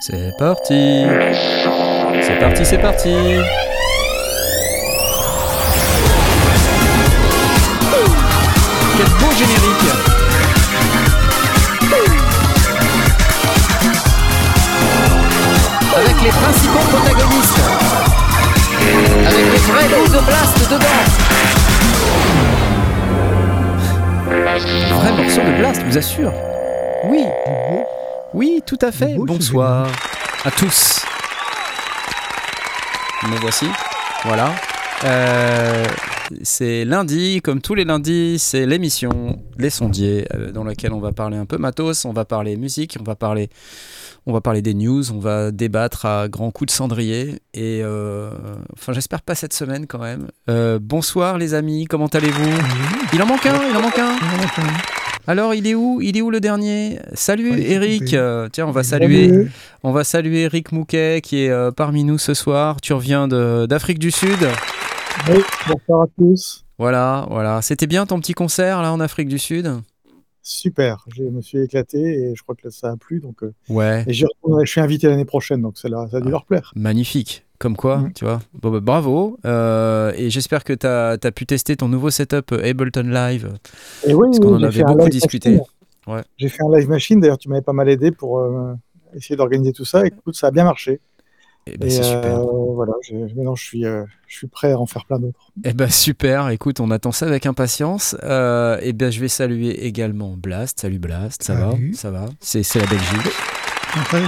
C'est parti. C'est parti, c'est parti. Quel beau générique. Avec les principaux protagonistes. Avec les vrais de Blast dedans Vrai morceau de Blast, je vous assure. Oui Oui, tout à fait Bonsoir à tous Me voici, voilà. Euh, c'est lundi, comme tous les lundis, c'est l'émission Les Sondiers, euh, dans laquelle on va parler un peu matos, on va parler musique, on va parler, on va parler des news, on va débattre à grands coups de cendrier. Et euh, enfin, j'espère pas cette semaine quand même. Bonsoir les amis, comment allez-vous? Il en manque un, il en manque un. Alors, il est où Il est où le dernier? Salut Ouais, Eric. Euh, tiens, on va saluer, Salut. on va saluer Eric Mouquet qui est euh, parmi nous ce soir. Tu reviens d'Afrique du Sud. Oui, bonsoir à tous. Voilà, voilà. C'était bien ton petit concert là en Afrique du Sud? Super, je me suis éclaté et je crois que ça a plu. Donc, euh, Ouais. et je suis invité l'année prochaine, donc ça, ça a dû leur plaire. Magnifique. Comme quoi, Mm. tu vois. Bon, bah, bravo. Euh, et j'espère que tu as, pu tester ton nouveau setup euh, Ableton Live. Et oui, Parce oui, qu'on en avait beaucoup discuté. Ouais. J'ai fait un live machine, d'ailleurs tu m'avais pas mal aidé pour euh, essayer d'organiser tout ça. Écoute, ça a bien marché. Eh ben, et c'est euh, super. voilà, j'ai- maintenant je suis, euh, je suis prêt à en faire plein d'autres. Eh ben super. Écoute, on attend ça avec impatience. Euh, eh bien, je vais saluer également Blast. Salut Blast. Ça Salut. va Ça va? C'est c'est la Belgique.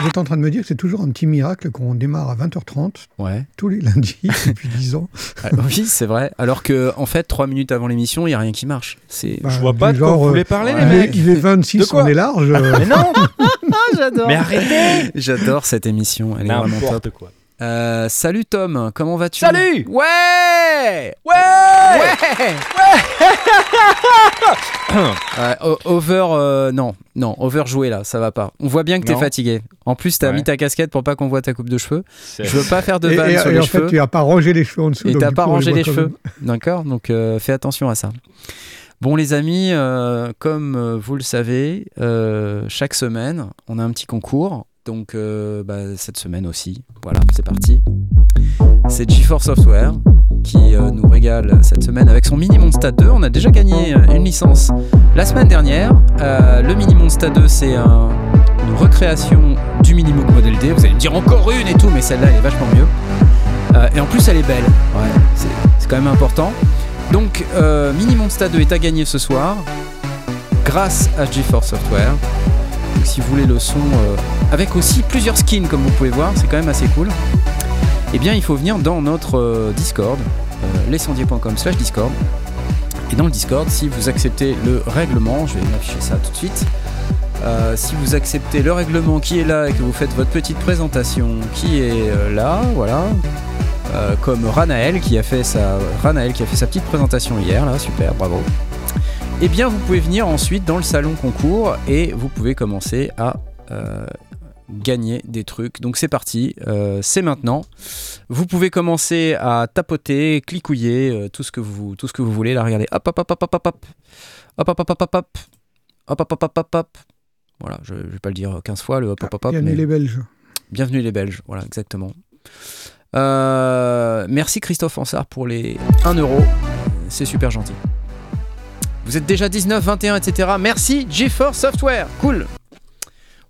J'étais en train de me dire que c'est toujours un petit miracle qu'on démarre à 20h30 Ouais. tous les lundis depuis 10 ans. Ah, oui, c'est vrai. Alors que, en fait, trois minutes avant l'émission, il n'y a rien qui marche. C'est. Bah, Je vois pas de quoi genre, vous euh, voulez parler, ouais. les mecs. il est 26, De quoi on est large. euh, Mais non j'adore. Mais arrêtez J'adore cette émission. Elle est vraiment top. N'importe quoi. Euh, salut Tom, comment vas-tu? Salut Ouais Ouais Ouais Ouais, o- Over, euh, non, non, overjoué là, ça va pas. On voit bien que t'es fatigué. En plus, t'as Ouais. mis ta casquette pour pas qu'on voit ta coupe de cheveux. Je veux pas faire de vanne sur et les en cheveux. fait, tu n'as pas rangé les cheveux en dessous. Et t'as pas coup, rangé les cheveux. D'accord Donc euh, fais attention à ça. Bon les amis, euh, comme euh, vous le savez, euh, chaque semaine, on a un petit concours. Donc euh, bah, cette semaine aussi. Voilà, c'est parti. C'est GeForce Software qui euh, nous régale cette semaine avec son Mini Monsta 2. On a déjà gagné euh, une licence la semaine dernière. Le Mini Monsta 2, c'est un- une recréation du Minimoog Model D. Vous allez me dire encore une et tout, mais celle-là, elle est vachement mieux. Et en plus, elle est belle. Ouais, c'est quand même important. Donc, Mini Monsta 2 est à gagner ce soir grâce à GeForce Software. Donc, si vous voulez le son euh, avec aussi plusieurs skins, comme vous pouvez voir, c'est quand même assez cool. Eh bien, il faut venir dans notre euh, Discord, euh, lescendier.com slash Discord. Et dans le Discord, si vous acceptez le règlement, je vais m'afficher ça tout de suite. Si vous acceptez le règlement qui est là et que vous faites votre petite présentation qui est là, voilà, comme Ranaël qui a fait sa Ranaël qui a fait sa petite présentation hier là, super, bravo. Eh bien, vous pouvez venir ensuite dans le salon concours et vous pouvez commencer à euh, gagner des trucs. Donc c'est parti, euh, c'est maintenant. Vous pouvez commencer à tapoter, clicouiller, euh, tout ce que vous tout ce que vous voulez. Là, regardez, hop hop hop hop hop hop hop hop hop hop hop hop hop hop hop hop hop hop. Voilà, je, je vais pas le dire 15 fois le hop hop hop hop. Bienvenue mais- les Belges. Bienvenue les Belges, voilà, exactement. Euh, merci Christophe Ansart pour les 1 euro, c'est super gentil. Vous êtes déjà 19, 21, etc. Merci GeForce Software, cool.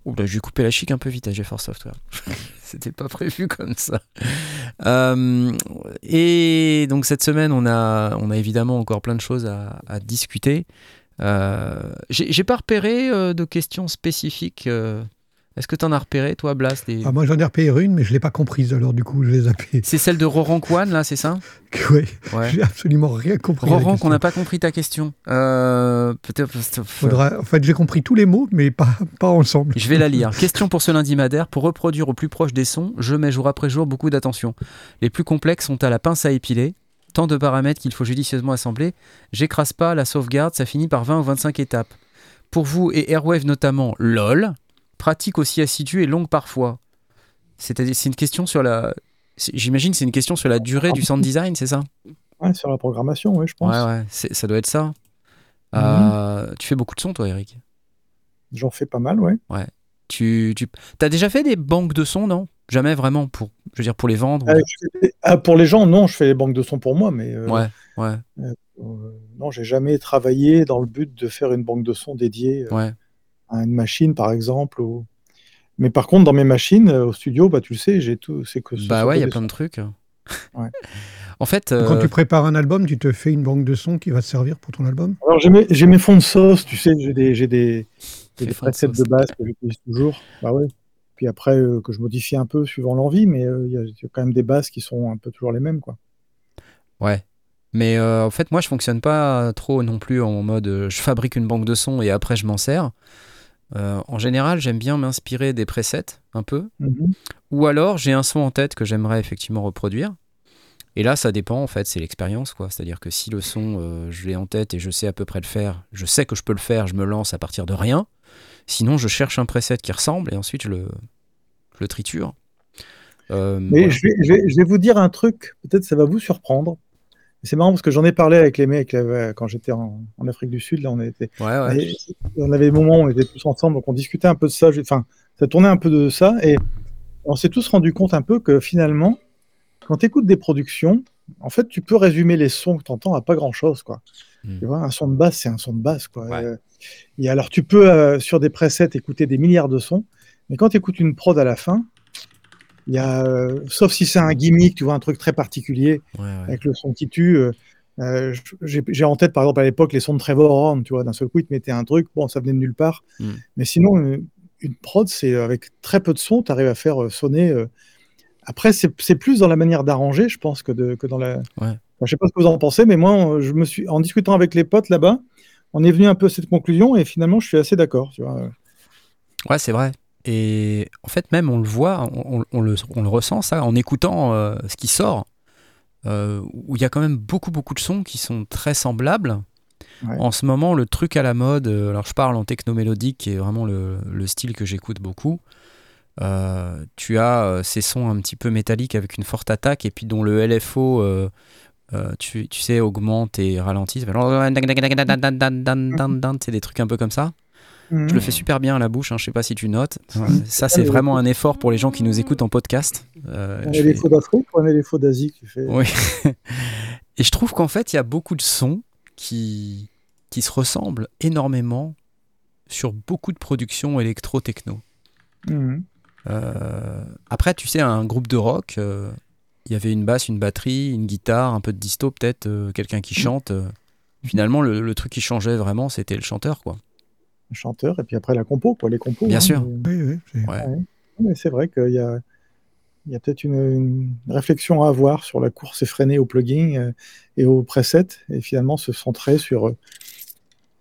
Ouh là, j'ai coupé la chic un peu vite à GeForce Software. C'était pas prévu comme ça. Euh, et donc cette semaine, on a, on a évidemment encore plein de choses à, discuter. Euh, j'ai j'ai pas repéré euh, de questions spécifiques. Est-ce que tu en as repéré, toi, Blast des- Ah, moi, j'en ai repéré une, mais je ne l'ai pas comprise, alors du coup, je les ai zappées. C'est celle de Roran Kwan, là, c'est ça? Ouais, Ouais. j'ai absolument rien compris. Roran, qu'on n'a pas compris ta question. Euh, Peut-être. Faudra- En fait, j'ai compris tous les mots, mais pas, pas ensemble. Je vais la lire. Question pour ce lundi madère. Pour reproduire au plus proche des sons, je mets jour après jour beaucoup d'attention. Les plus complexes sont à la pince à épiler. Tant de paramètres qu'il faut judicieusement assembler. J'écrase pas la sauvegarde, ça finit par 20 ou 25 étapes. Pour vous et Airwave notamment, LOL. Pratique aussi assidue et longue parfois. C'est-à-dire, c'est une question sur la. J'imagine c'est une question sur la durée du sound design, c'est ça? Ouais, sur la programmation, oui, je pense. Ouais, ouais, c'est- ça doit être ça. Euh, Tu fais beaucoup de sons, toi, Eric? J'en fais pas mal, ouais. Tu, tu as déjà fait des banques de sons, non? Jamais vraiment pour, je veux dire, pour les vendre fais- ah, Pour les gens, non, je fais les banques de sons pour moi, mais euh, Ouais, ouais, euh, non, j'ai jamais travaillé dans le but de faire une banque de sons dédiée euh, ouais. À une machine, par exemple. ou- Mais par contre, dans mes machines, euh, au studio, bah, tu le sais, j'ai tout. C'est que ce Bah ouais, il y a plein sons. de trucs. Ouais. En fait, Quand euh, tu prépares un album, tu te fais une banque de sons qui va te servir pour ton album? Alors, j'ai mes, j'ai mes fonds de sauce, tu sais, j'ai des, j'ai des, des fonds de presets de base que j'utilise toujours. Bah ouais. Puis après, euh, que je modifie un peu suivant l'envie, mais euh, il y, a- il y a quand même des bases qui sont un peu toujours les mêmes, quoi. Ouais. Mais euh, en fait, moi, je fonctionne pas trop non plus en mode euh, je fabrique une banque de sons et après je m'en sers. Euh, en général, j'aime bien m'inspirer des presets un peu. Mhm. Ou alors, j'ai un son en tête que j'aimerais effectivement reproduire. Et là, ça dépend, en fait, c'est l'expérience, quoi. C'est-à-dire que si le son, euh, je l'ai en tête et je sais à peu près le faire, je sais que je peux le faire, je me lance à partir de rien. Sinon, je cherche un preset qui ressemble et ensuite je le, je le triture. Euh, Mais voilà. je, vais, je, vais, je vais vous dire un truc, peut-être ça va vous surprendre. C'est marrant parce que j'en ai parlé avec les mecs là, quand j'étais en, en Afrique du Sud. Là, on était, Ouais, ouais. et on avait des moments où on était tous ensemble, donc on discutait un peu de ça. Enfin, ça tournait un peu de ça, et on s'est tous rendu compte un peu que finalement, quand tu écoutes des productions, en fait, tu peux résumer les sons que tu entends à pas grand-chose, quoi. Mm. Tu vois, un son de basse, c'est un son de basse, quoi. Ouais. Euh, et alors, tu peux euh, sur des presets écouter des milliards de sons, mais quand tu écoutes une prod à la fin, il y a, euh, sauf si c'est un gimmick, tu vois, un truc très particulier ouais, ouais. avec le son qui tue. euh, euh, j'ai en tête, par exemple, à l'époque, les sons de Trevor Horn, tu vois, d'un seul coup, il te mettait un truc, bon, ça venait de nulle part. Mm. Mais sinon, une, une prod, c'est avec très peu de son, tu arrives à faire sonner. euh, Après, c'est plus dans la manière d'arranger, je pense, que, de, que dans la. Ouais. Enfin, je sais pas ce que vous en pensez, mais moi, je me suis, en discutant avec les potes là-bas, on est venu un peu à cette conclusion et finalement, je suis assez d'accord, tu vois. Ouais, c'est vrai. Et en fait, même on le voit, on, le, on le ressent ça en écoutant euh, ce qui sort, euh, où il y a quand même beaucoup, beaucoup de sons qui sont très semblables. Ouais. En ce moment, le truc à la mode, euh, alors je parle en techno-mélodique, qui est vraiment le, le style que j'écoute beaucoup. Euh, tu as ces sons un petit peu métalliques avec une forte attaque, et puis dont le LFO, euh, tu, tu sais, augmente et ralentit. C'est des trucs un peu comme ça. Je le fais super bien à la bouche, hein, je sais pas si tu notes. Ça, c'est vraiment un effort pour les gens qui nous écoutent en podcast. Euh, On je est les fais- faux d'Afrique, on est les faux d'Asie. Tu fais... Oui. Et je trouve qu'en fait, il y a beaucoup de sons qui, qui se ressemblent énormément sur beaucoup de productions électro-techno. Mhm. Euh, après, tu sais, un groupe de rock, euh, il y avait une basse, une batterie, une guitare, un peu de disto peut-être, euh, quelqu'un qui chante. euh. finalement, le, le truc qui changeait vraiment, c'était le chanteur, quoi. Un chanteur, et puis après la compo, quoi, les compos. Bien hein, sûr. mais- Oui, oui. c'est- Ouais. Mais c'est vrai qu'il y a, il y a peut-être une, une réflexion à avoir sur la course effrénée au plugin euh, et au preset, et finalement se centrer sur, euh,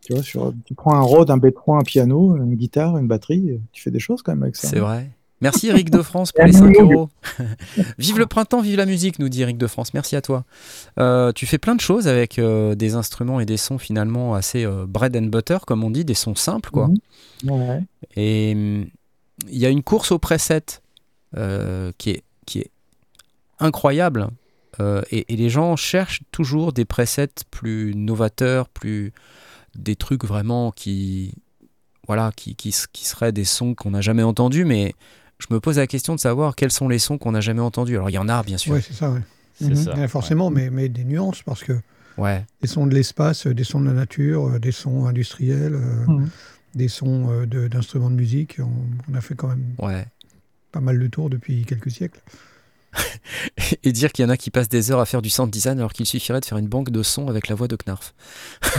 tu vois, sur, tu prends un Rode, un B3, un piano, une guitare, une batterie, et tu fais des choses quand même avec ça. C'est hein. vrai. Merci Eric de France pour les 5 euros. vive le printemps, vive la musique, nous dit Eric de France. Merci à toi. Euh, tu fais plein de choses avec euh, des instruments et des sons finalement assez euh, bread and butter, comme on dit, des sons simples, quoi. Mhm. Ouais. Et hum, il y a une course au preset qui, est, qui est incroyable. Et, et les gens cherchent toujours des presets plus novateurs, plus des trucs vraiment qui, voilà, qui, qui, s- qui seraient des sons qu'on n'a jamais entendus. Mais je me pose la question de savoir quels sont les sons qu'on n'a jamais entendus. Alors il y en a, bien sûr. Ouais, c'est ça, ouais. Mhm. ça. Ouais, forcément, mais, mais des nuances, parce que Ouais, des sons de l'espace, euh, des sons de la nature, euh, des sons industriels, euh, Mhm. des sons euh, de- d'instruments de, musique. On, on a fait quand même ouais. pas mal de tours depuis quelques siècles. Et dire qu'il y en a qui passent des heures à faire du sound design alors qu'il suffirait de faire une banque de sons avec la voix de Knarf.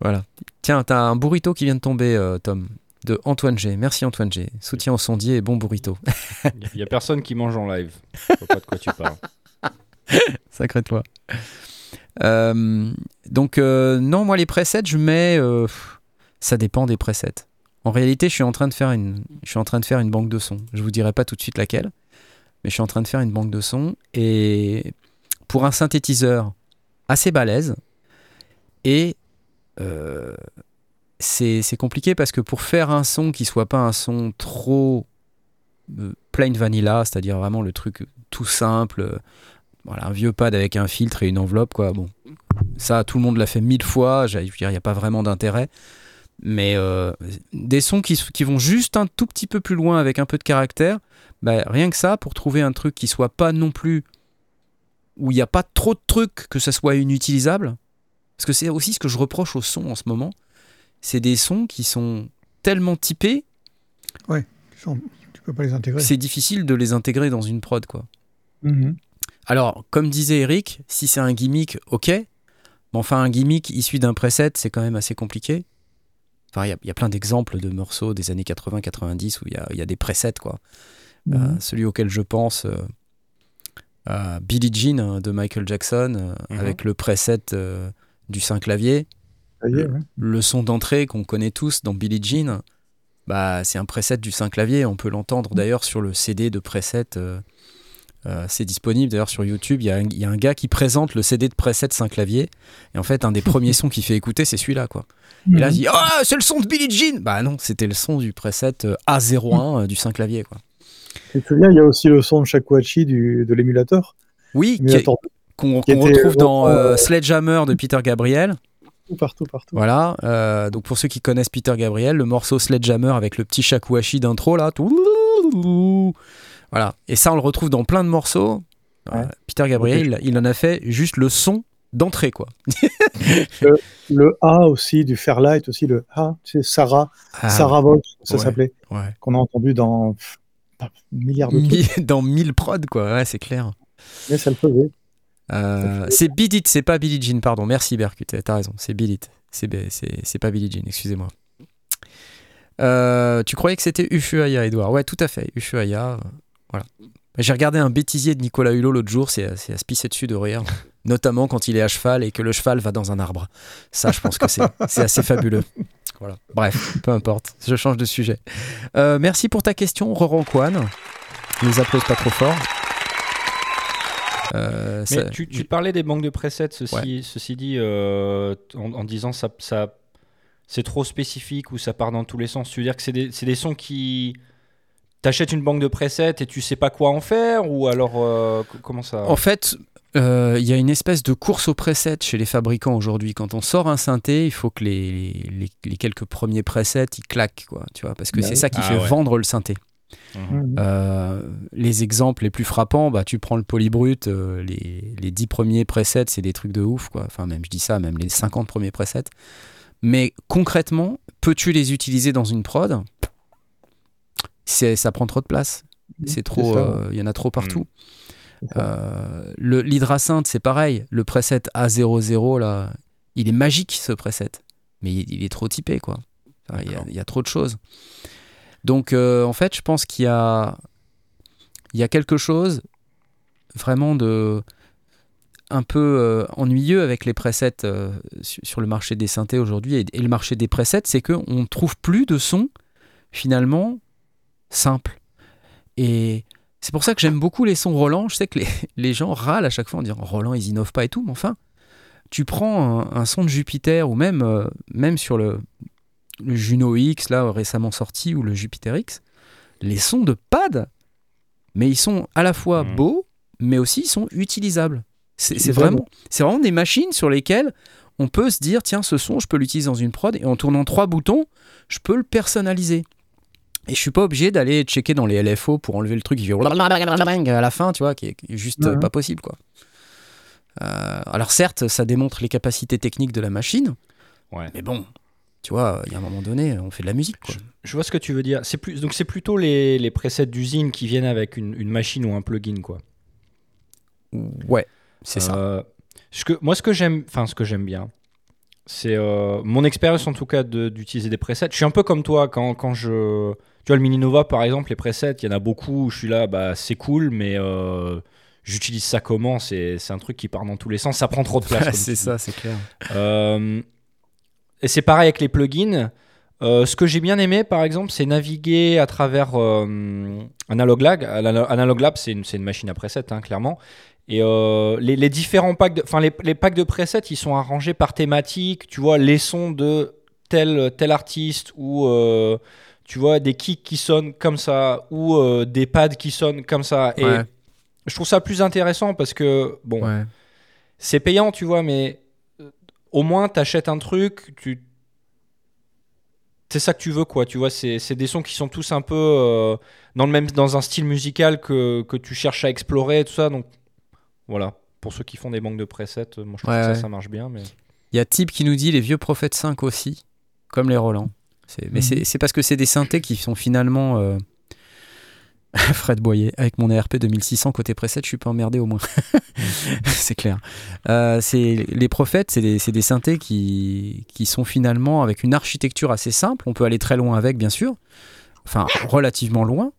voilà. Tiens, t'as un burrito qui vient de tomber, euh, Tom, de Antoine G. Merci Antoine G. Soutien au sondier et bon burrito. Il n'y a personne qui mange en live. Je vois pas de quoi tu parles. Sacré toi. Euh, donc, euh, non, moi, les presets, je mets. euh, ça dépend des presets. En réalité, je suis en train de faire une, je suis en train de faire une banque de sons. Je vous dirai pas tout de suite laquelle, mais je suis en train de faire une banque de sons et pour un synthétiseur assez balèze et c'est compliqué parce que pour faire un son qui soit pas un son trop euh, plain vanilla, c'est-à-dire vraiment le truc tout simple, euh, voilà, un vieux pad avec un filtre et une enveloppe, quoi. Bon, ça, tout le monde l'a fait mille fois. Je veux dire, il n'y a pas vraiment d'intérêt. Mais euh, des sons qui, vont juste un tout petit peu plus loin avec un peu de caractère, bah, rien que ça, pour trouver un truc qui soit pas non plus. où il n'y a pas trop de trucs que ça soit inutilisable. Parce que c'est aussi ce que je reproche aux sons en ce moment. C'est des sons qui sont tellement typés, Ils sont- Tu peux pas les intégrer. c'est difficile de les intégrer dans une prod, quoi. Mhm. Alors, comme disait Eric, si c'est un gimmick, ok. Mais enfin, un gimmick issu d'un preset, c'est quand même assez compliqué. Enfin, il y a- il y, a plein d'exemples de morceaux des années 80-90 où il y a, il y a des presets, quoi. Euh, Mhm. celui auquel je pense, euh, à Billie Jean hein, de Michael Jackson, euh, Mhm. avec le preset euh, du saint clavier. Ouais. Le son d'entrée qu'on connaît tous dans Billie Jean, bah, c'est un preset du saint clavier. On peut l'entendre d'ailleurs sur le CD de preset. euh, euh, c'est disponible d'ailleurs sur YouTube. Il y, a un- il y a un gars qui présente le CD de preset saint clavier. Et en fait, un des premiers sons qu'il fait écouter, c'est celui-là. quoi. Et là, il dit Ah, c'est le son de Billie Jean Bah non, c'était le son du preset euh, A01 euh, du saint clavier. Quoi. Tu te souviens, il y a aussi le son de Shakuhachi du, de l'émulateur? Oui, qu'on retrouve dans Sledgehammer de Peter Gabriel. Partout, partout. Voilà, euh, donc pour ceux qui connaissent Peter Gabriel, le morceau Sledgehammer avec le petit shakuhachi d'intro là, tout- voilà. Et ça on le retrouve dans plein de morceaux. Ouais. Euh, Peter Gabriel, il, il en a fait juste le son d'entrée quoi. Le A aussi du Fairlight, aussi le A, tu sais, Sarah, Ah, Sarah Vogt, ça s'appelait, ouais. qu'on a entendu dans pff, un milliard de trucs, dans 1000 prods quoi, ouais, c'est clair. mais ça le faisait. Euh, c'est Beat It, c'est pas Billie Jean, pardon. Merci Berkut, t'as raison, c'est Beat It. C'est pas Billie Jean, excusez-moi. Euh, tu croyais que c'était Ushuaïa, Edouard? Ouais, tout à fait, Ushuaïa. euh, voilà. J'ai regardé un bêtisier de Nicolas Hulot l'autre jour, c'est à se pisser dessus de rire. Notamment quand il est à cheval et que le cheval va dans un arbre. Ça, je pense que c'est assez fabuleux. Voilà. Bref, peu importe, je change de sujet. Euh, merci pour ta question, Roran Kwan. Ne nous applaudis pas trop fort. Euh, Mais ça- tu, tu parlais des banques de presets, ceci, ceci dit, euh, en, en disant ça, ça c'est trop spécifique ou ça part dans tous les sens. Tu veux dire que c'est des, sons qui. T'achètes une banque de presets et tu sais pas quoi en faire ou alors euh, comment ça? En fait, euh, il y a une espèce de course au preset chez les fabricants aujourd'hui. Quand on sort un synthé, il faut que les, les, les quelques premiers presets ils claquent, quoi, tu vois, parce que Bah c'est ça qui Ah fait ouais. vendre le synthé. Mhm. Euh, les exemples les plus frappants, bah, tu prends le polybrut, euh, les, les 10 premiers presets, c'est des trucs de ouf, quoi. Enfin, même, je dis ça, même les 50 premiers presets. Mais concrètement, peux-tu les utiliser dans une prod? C'est- Ça prend trop de place. C'est trop, euh, il y en a trop partout. Euh, l'hydrasynth, c'est pareil. Le preset A00, là, il est magique ce preset, mais il, il est trop typé, quoi. Enfin, y, il y a trop de choses. Donc, euh, en fait, je pense qu'il y a, quelque chose vraiment de un peu euh, ennuyeux avec les presets euh, su- sur le marché des synthés aujourd'hui et, le marché des presets, c'est qu'on ne trouve plus de sons finalement simples. Et c'est pour ça que j'aime beaucoup les sons Roland. Je sais que les, gens râlent à chaque fois en disant Roland, ils innovent pas et tout, mais enfin, tu prends un, son de Jupiter ou même, même sur le, le Juno X, là, récemment sorti, ou le Jupiter X, les sons de pad, mais ils sont à la fois Mhm. beaux, mais aussi ils sont utilisables. C'est vraiment, c'est vraiment des machines sur lesquelles on peut se dire tiens, ce son, je peux l'utiliser dans une prod, et en tournant trois boutons, je peux le personnaliser. Et je suis pas obligé d'aller checker dans les LFO pour enlever le truc qui fait à la fin, tu vois, qui est, juste Mhm. pas possible, quoi. Euh, alors certes, ça démontre les capacités techniques de la machine, Ouais. mais bon, tu vois, il y a un moment donné, on fait de la musique, quoi. Je vois ce que tu veux dire. C'est plus, donc c'est plutôt les, les presets d'usine qui viennent avec une, une machine ou un plugin, quoi. Ouais, c'est ça. Euh, ce que, moi, ce que j'aime, enfin, ce que j'aime bien, c'est euh, mon expérience en tout cas de- d'utiliser des presets. Je suis un peu comme toi quand, quand je, tu vois, le Mini Nova par exemple, les presets, il y en a beaucoup. Où je suis là, bah, c'est cool, mais euh, j'utilise ça comment? C'est un truc qui part dans tous les sens. Ça prend trop de place. c'est ça, c'est clair. euh, et c'est pareil avec les plugins. Euh, ce que j'ai bien aimé, par exemple, c'est naviguer à travers euh, Analog Lab. Anal- Analog Lab, c'est une, machine à presets, hein, clairement. Et euh, les, les différents packs, de- enfin les, les packs de presets, ils sont arrangés par thématique. Tu vois, les sons de tel tel artiste ou euh, tu vois des kicks qui sonnent comme ça ou des pads qui sonnent comme ça. Et Ouais. je trouve ça plus intéressant parce que bon, Ouais. c'est payant, tu vois, mais au moins t'achètes un truc, tu c'est ça que tu veux, quoi. Tu vois, c'est des sons qui sont tous un peu euh, dans le même, dans un style musical que, que tu cherches à explorer et tout ça. Donc voilà. Pour ceux qui font des banques de presets, euh, moi je trouve que ça, marche bien. Mais... Il y a Type qui nous dit les vieux prophètes 5 aussi, comme les Roland. Mais Mhm. c'est- c'est parce que c'est des synthés qui sont finalement. euh, Fred Boyer, avec mon ARP 2600 côté preset, je suis pas emmerdé au moins. c'est clair. Euh, les prophètes, c'est des, des synthés qui, qui sont finalement avec une architecture assez simple. On peut aller très loin avec, bien sûr. Enfin, relativement loin.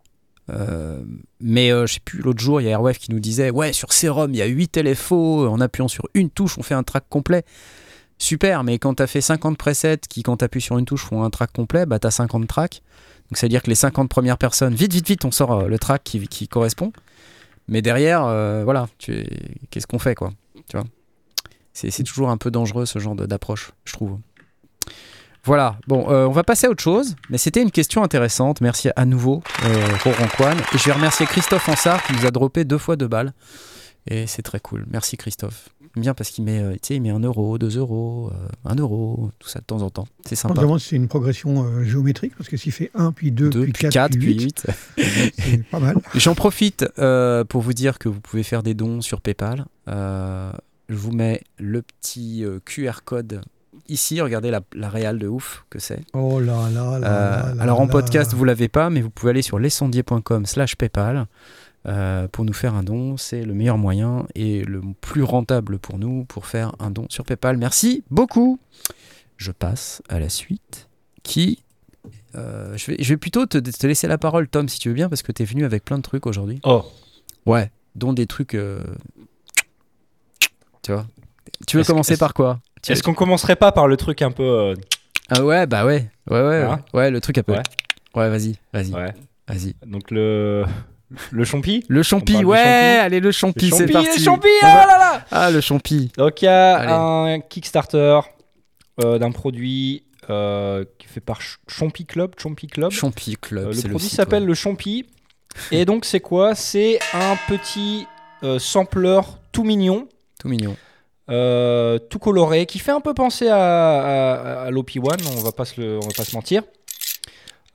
Euh, mais euh, je sais plus, l'autre jour, il y a Airwave qui nous disait Ouais, sur Serum, il y a 8 LFO, en appuyant sur une touche, on fait un track complet. Super, mais quand tu as fait 50 presets qui, quand tu appuies sur une touche, font un track complet, bah tu as 50 tracks. Donc ça veut dire que les 50 premières personnes, vite, vite, vite, on sort euh, le track qui, correspond. Mais derrière, euh, voilà, tu- qu'est-ce qu'on fait, quoi Tu vois? C'est, toujours un peu dangereux ce genre d'approche, je trouve. Voilà, bon, euh, on va passer à autre chose, mais c'était une question intéressante. Merci à nouveau, euh, Roran. Et je vais remercier Christophe Ansart qui nous a droppé deux fois deux balles. Et c'est très cool. Merci Christophe. J'aime Bien parce qu'il met, euh, tu sais, il met un euro, deux euros, euh, un euro, tout ça de temps en temps. C'est sympa. demande si c'est une progression euh, géométrique, parce que s'il fait 1, puis 2, Deux, puis 4, 4, puis puis 8, 8. c'est pas mal. J'en profite pour vous dire que vous pouvez faire des dons sur PayPal. Je vous mets le petit QR code ici. Regardez la, la réale de ouf que c'est. Oh là là là Euh, là là alors en podcast, vous l'avez pas, mais vous pouvez aller sur lescendier.com slash PayPal euh, pour nous faire un don. C'est le meilleur moyen et le plus rentable pour nous pour faire un don sur PayPal. Merci beaucoup. Je passe à la suite qui... euh, je, vais, je vais plutôt te, te laisser la parole, Tom, si tu veux bien, parce que tu es venu avec plein de trucs aujourd'hui. Oh, Ouais, dont des trucs... euh, Tu vois Tu veux que- commencer par quoi? Est-ce qu'on commencerait pas par le truc un peu. euh, Ah ouais, bah ouais. Ouais, ouais, Hein ouais. Ouais, le truc à peu. Ouais. Ouais, vas-y, vas-y, Ouais. vas-y. Donc le. Le champi Le champi, ouais, champi allez le champi, Le c'est champi, parti. le champi, oh là là Ah le champi. Donc il y a Allez. un Kickstarter euh, d'un produit euh, qui est fait par Ch- Champi Club. Champi Club. Champi Club. Euh, c'est le produit s'appelle ouais. le Champi. Et donc c'est quoi? C'est un petit euh, sampler tout mignon, tout mignon. euh, tout coloré, qui fait un peu penser à, à, à l'OP1. On va pas se le, on va pas se mentir.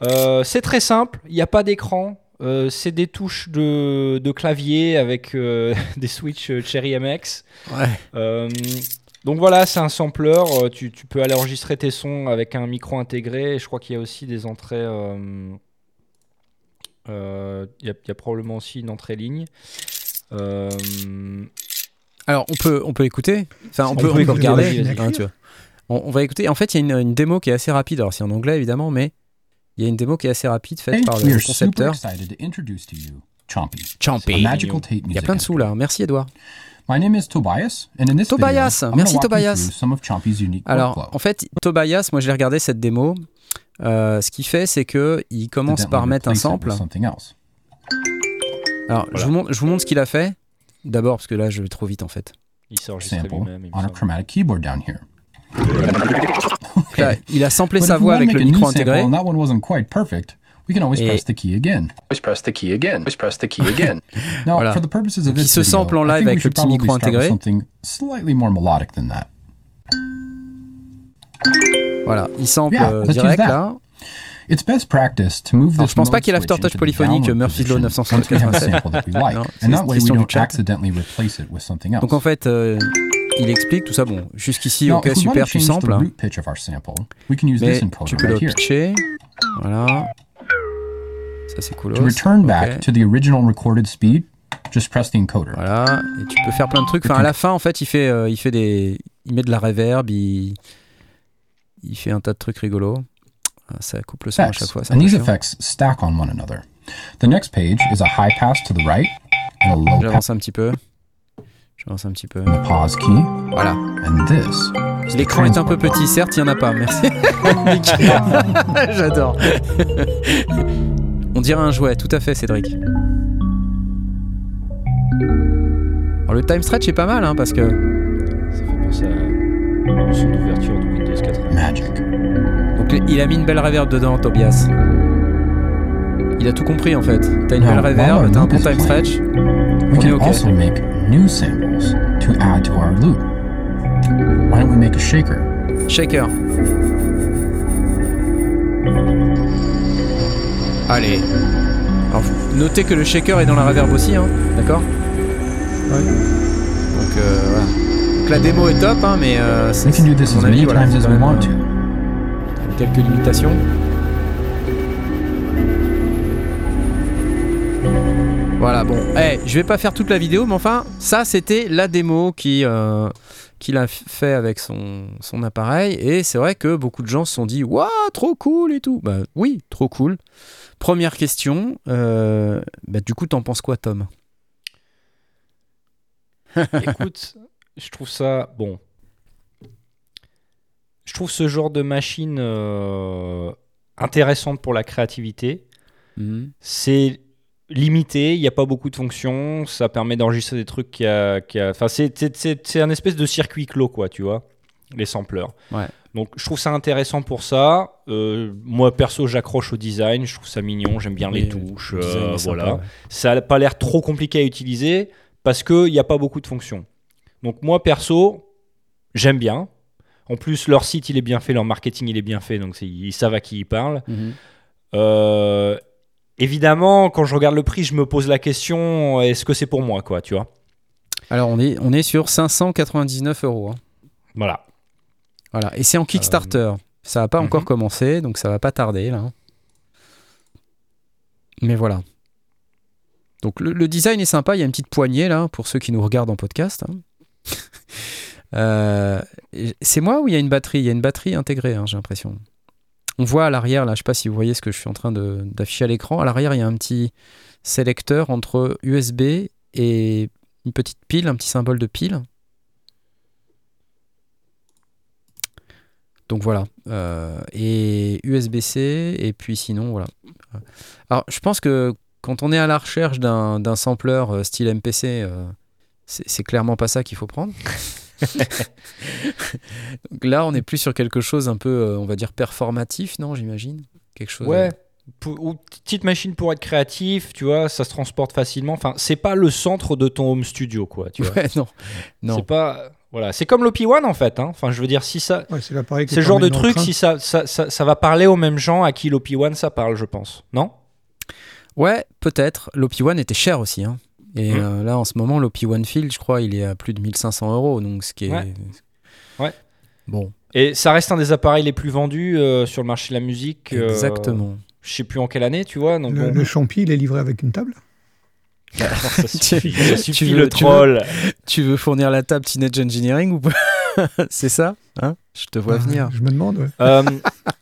Euh, c'est très simple. Il n'y a pas d'écran. Euh, c'est des touches de, de clavier avec euh, des switches euh, Cherry MX. Ouais. Euh, donc voilà, c'est un sampler. Tu, tu peux aller enregistrer tes sons avec un micro intégré. Et je crois qu'il y a aussi des entrées. Il y, a- il y a probablement aussi une entrée ligne. Alors on peut on peut écouter. Enfin on, On peut, peut on peut écouter, regarder. hein, tu vois. On, on va écouter. En fait il y a une, une démo qui est assez rapide. Alors c'est en anglais évidemment, mais il y a une démo qui est assez rapide faite par we le are super concepteur. excited to introduce to you Chompy, Il y a plein de sous là. Merci Edouard. My name is Tobias, and in this Tobias, video, merci Tobias. some of Chompy's unique Alors workflow. en fait Tobias, moi j'ai regardé cette démo. Euh, ce qu'il fait c'est que il commence par mettre un sample. with something else. Alors je, vous montre, je vous montre ce qu'il a fait. D'abord parce que là je vais trop vite en fait. il Sample lui-même. on a chromatic keyboard down here. Là, il a samplé sa voix avec le micro intégré. and that one wasn't quite perfect, we can always Et- press the key again. Always press the key again. Always press the key again. Now, Voilà. for the purposes of this se video, sample en I live think we avec le should petit probably micro intégré. something slightly more melodic than that. Voilà, il sample Yeah, euh, direct là. It's best practice to move Alors, this je pense pas qu'il y ait l'aftertouch polyphonique, Murphy's Law position once we have a 987. sample that we like, Non, c'est and that way we question du don't chat. accidentally replace it with something else. Donc en fait, euh, il explique tout ça. Bon, jusqu'ici, ok, super, tu samples. hein. root pitch of our sample, we can use Mais tu peux le pitcher. Voilà. Ça c'est cool. To return back to the original recorded speed, just press the encoder. Voilà. Et tu peux faire plein de trucs. Enfin, à la fin, en fait, il fait, euh, il fait des, il met de la reverb, il, il fait un tas de trucs rigolos. Ah, Ça coupe le son à chaque fois. And these effects stack on one another. The next page is a high pass to the right and a low pass J'avance un petit peu. J'avance un petit peu. pause key? Voilà. And this L'écran est un peu petit, certes, il n'y en a pas. Merci. J'adore. On dirait un jouet, tout à fait, Cédric. Alors, le time stretch est pas mal, hein, parce que. Ça fait penser à le son d'ouverture de Windows 80. Magic. Donc, il a mis une belle reverb dedans, Tobias. Il a tout compris en fait. T'as une belle reverb, t'as un bon time stretch. On est ok. New samples to add to our loop. Why don't we make a shaker? Shaker. Allez. Alors, notez que le shaker est dans la reverb aussi, hein, d'accord? Ouais. Donc, euh, voilà. Donc la démo est top, hein, mais euh, c'est- We can do this as many times as we want euh, to. quelques limitations. Voilà, bon. Eh, je vais pas faire toute la vidéo, mais enfin, ça, c'était la démo qui, euh, qu'il a fait avec son, son appareil. Et c'est vrai que beaucoup de gens se sont dit Waouh, trop cool et tout. Bah oui, trop cool. Première question. euh, bah, du coup, t'en penses quoi, Tom? Écoute, je trouve ça bon. Je trouve ce genre de machine euh, intéressante pour la créativité. Mhm. C'est limité, il n'y a pas beaucoup de fonctions, ça permet d'enregistrer des trucs qui a, qui a- enfin c'est un espèce de circuit clos quoi, tu vois, les sampleurs. Ouais. Donc je trouve ça intéressant pour ça. Euh, moi perso j'accroche au design, je trouve ça mignon, j'aime bien les touches, le euh, sympa, voilà. ouais. Ça n'a pas l'air trop compliqué à utiliser parce qu'il n'y a pas beaucoup de fonctions. Donc moi perso, j'aime bien. En plus leur site il est bien fait, leur marketing il est bien fait, donc ils savent à qui ils parlent. Mhm. Euh, évidemment, quand je regarde le prix, je me pose la question est-ce que c'est pour moi, quoi, tu vois? Alors, on est, on est sur 599 euros. hein. Voilà. Voilà. Et c'est en Kickstarter. Ça n'a pas mhm. encore commencé, donc ça va pas tarder là. Mais voilà. Donc le, le design est sympa, il y a une petite poignée là pour ceux qui nous regardent en podcast. hein. Euh, c'est moi ou il y a une batterie? Il y a une batterie intégrée, hein, j'ai l'impression. On voit à l'arrière là, je sais pas si vous voyez ce que je suis en train d'afficher à l'écran. À l'arrière, il y a un petit sélecteur entre USB et une petite pile, un petit symbole de pile. Donc voilà. Euh, et USB-C, et puis sinon, voilà. Alors, je pense que quand on est à la recherche d'un sampler euh, style MPC, euh, c'est clairement pas ça qu'il faut prendre. Donc là, on est plus sur quelque chose un peu, euh, on va dire, performatif, non, j'imagine? Quelque chose. Ouais. Pour- ou petite machine pour être créatif, tu vois, ça se transporte facilement. Enfin, c'est pas le centre de ton home studio, quoi. Tu vois. Ouais, non. Non. C'est pas. Voilà, c'est comme l'OP1 en fait. hein. Enfin, je veux dire, si ça, Ouais, c'est l'appareil que c'est le genre de truc, si ça, ça, ça, ça va parler aux mêmes gens à qui l'OP1 ça parle, je pense. Non? Ouais, peut-être. L'OP1 était cher aussi. hein. Et Mhm. euh, là, en ce moment, l'OP1 Field, je crois, il est à plus de 1500 euros. Donc, ce qui est. Ouais. Ouais. Bon, Et ça reste un des appareils les plus vendus euh, sur le marché de la musique. euh, exactement. je sais plus en quelle année, tu vois. Donc Le, bon. le champi, il est livré avec une table? Ça suffit, Tu- veux- le tu veux- troll. Tu veux fournir la table Teenage Engineering ou pas? C'est ça hein? Je te vois Ah, venir. Je me demande. ouais. Euh,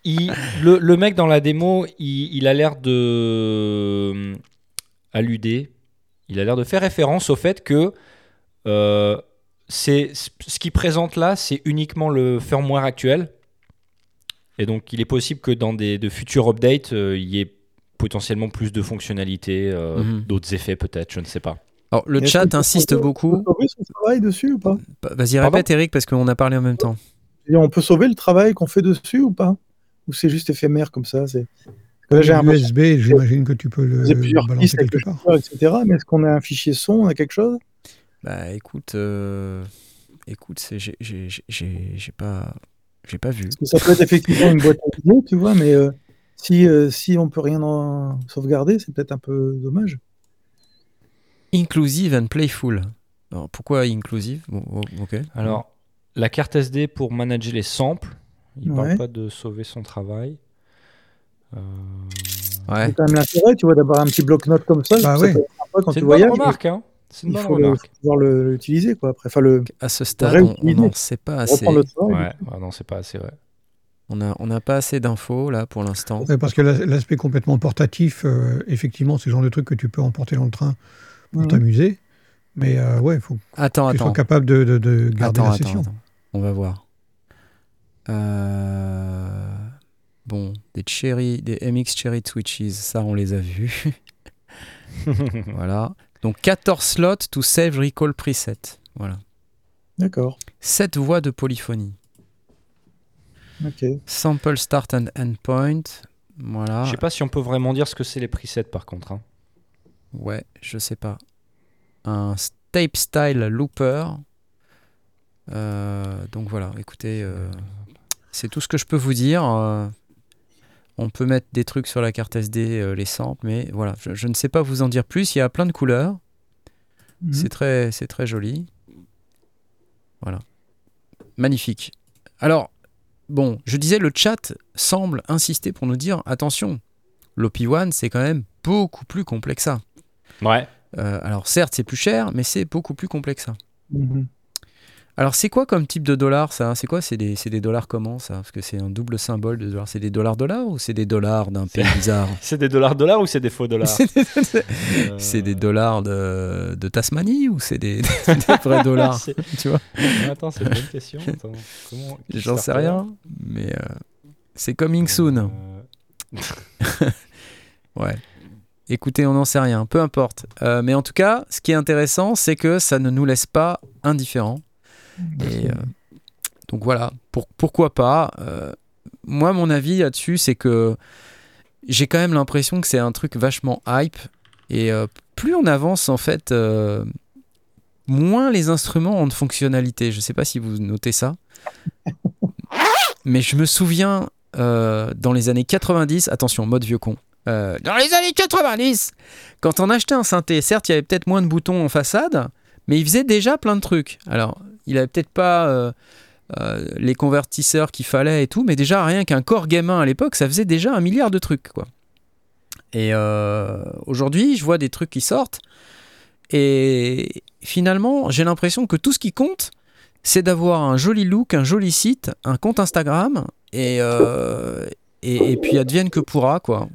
il- le, le mec dans la démo, il, il a l'air de alluder, il a l'air de faire référence au fait que euh, c'est ce qu'il présente là, c'est uniquement le firmware actuel. Et donc, il est possible que dans des, de futurs updates, euh, il y ait potentiellement plus de fonctionnalités, euh, Mhm. d'autres effets peut-être, je ne sais pas. Alors, le chat insiste sauver- beaucoup. On peut sauver son travail dessus ou pas Bah, Vas-y, répète, Eric, parce qu'on a parlé en même temps. Et On peut sauver le travail qu'on fait dessus ou pas? Ou c'est juste éphémère comme ça j'ai un USB, j'imagine que tu peux le balancer quelque part. etc. Mais est-ce qu'on a un fichier son, on a quelque chose? Bah, écoute, euh, écoute, c'est- j'ai- j'ai j'ai- j'ai pas, j'ai pas vu. Parce que ça peut être effectivement une boîte à vidéo, tu vois, mais euh, si, euh, si on peut rien en sauvegarder, c'est peut-être un peu dommage. Inclusive and playful. Alors, pourquoi inclusive? Bon, oh, ok. Alors, la carte SD pour manager les samples, il ne Ouais. parle pas de sauver son travail. Euh, ouais. C'est quand même l'intérêt, tu vois, d'avoir un petit bloc-notes comme ça. Bah ça ouais. quand C'est tu une bonne remarque, hein. C'est une Il bonne faut, le- remarque. faut pouvoir le- l'utiliser, quoi. Après, enfin, le, À ce stade, on- n'en sait pas assez. le travail. Ouais, ouais, non, c'est pas assez vrai. On a, on n'a pas assez d'infos là pour l'instant. Ouais, parce que la- l'aspect complètement portatif, euh, effectivement, c'est le genre de truc que tu peux emporter dans le train pour Mhm. t'amuser. Mais euh, ouais, il faut que Attends, tu attends. sois capable de, de- de garder Attends, la attends, session. attends. On va voir. Euh, Bon, des cherry, des MX Cherry Switches, ça on les a vus. voilà. Donc 14 slots to save recall preset. Voilà. D'accord. 7 voix de polyphonie. Ok. Sample start and endpoint. Voilà. Je sais pas si on peut vraiment dire ce que c'est les presets par contre. hein. Ouais, je sais pas. Un tape style looper. Euh, donc voilà, écoutez, euh, c'est tout ce que je peux vous dire. Euh, On peut mettre des trucs sur la carte SD, euh, les samples, mais voilà, je, je ne sais pas vous en dire plus. Il y a plein de couleurs. Mhm. C'est très, c'est très joli. Voilà. Magnifique. Alors, bon, je disais, le chat semble insister pour nous dire attention, l'OP1, c'est quand même beaucoup plus complexe que ça. Ouais. Euh, alors, certes, c'est plus cher, mais c'est beaucoup plus complexe que ça. Mhm. Alors, c'est quoi comme type de dollar ça C'est quoi? C'est des, dollars comment ça? Parce que c'est un double symbole de dollars. C'est des dollars dollars ou c'est des dollars d'un pays bizarre? C'est des dollars dollars ou c'est des faux dollars? C'est des- Euh, des dollars de, de Tasmanie ou c'est des, des vrais dollars? Tu vois? Attends, c'est une bonne question. J'en sais rien, mais euh, c'est coming soon. Euh, Ouais. Écoutez, on n'en sait rien, peu importe. Euh, mais en tout cas, ce qui est intéressant, c'est que ça ne nous laisse pas indifférents. Et euh, donc voilà, pour, pourquoi pas. euh, moi, mon avis là-dessus, c'est que j'ai quand même l'impression que c'est un truc vachement hype. Et euh, plus on avance, en fait, moins les instruments ont de fonctionnalité. Je sais pas si vous notez ça. Mais je me souviens, euh, dans les années 90, attention, mode vieux con. Euh, dans les années 90, quand on achetait un synthé, certes, il y avait peut-être moins de boutons en façade, mais il faisait déjà plein de trucs. Alors, il avait peut-être pas euh, euh, les convertisseurs qu'il fallait et tout, mais déjà rien qu'un corps gamin à l'époque, ça faisait déjà un milliard de trucs, quoi. Et euh, aujourd'hui, je vois des trucs qui sortent, et finalement, j'ai l'impression que tout ce qui compte, c'est d'avoir un joli look, un joli site, un compte Instagram, et, et, et puis advienne que pourra, quoi.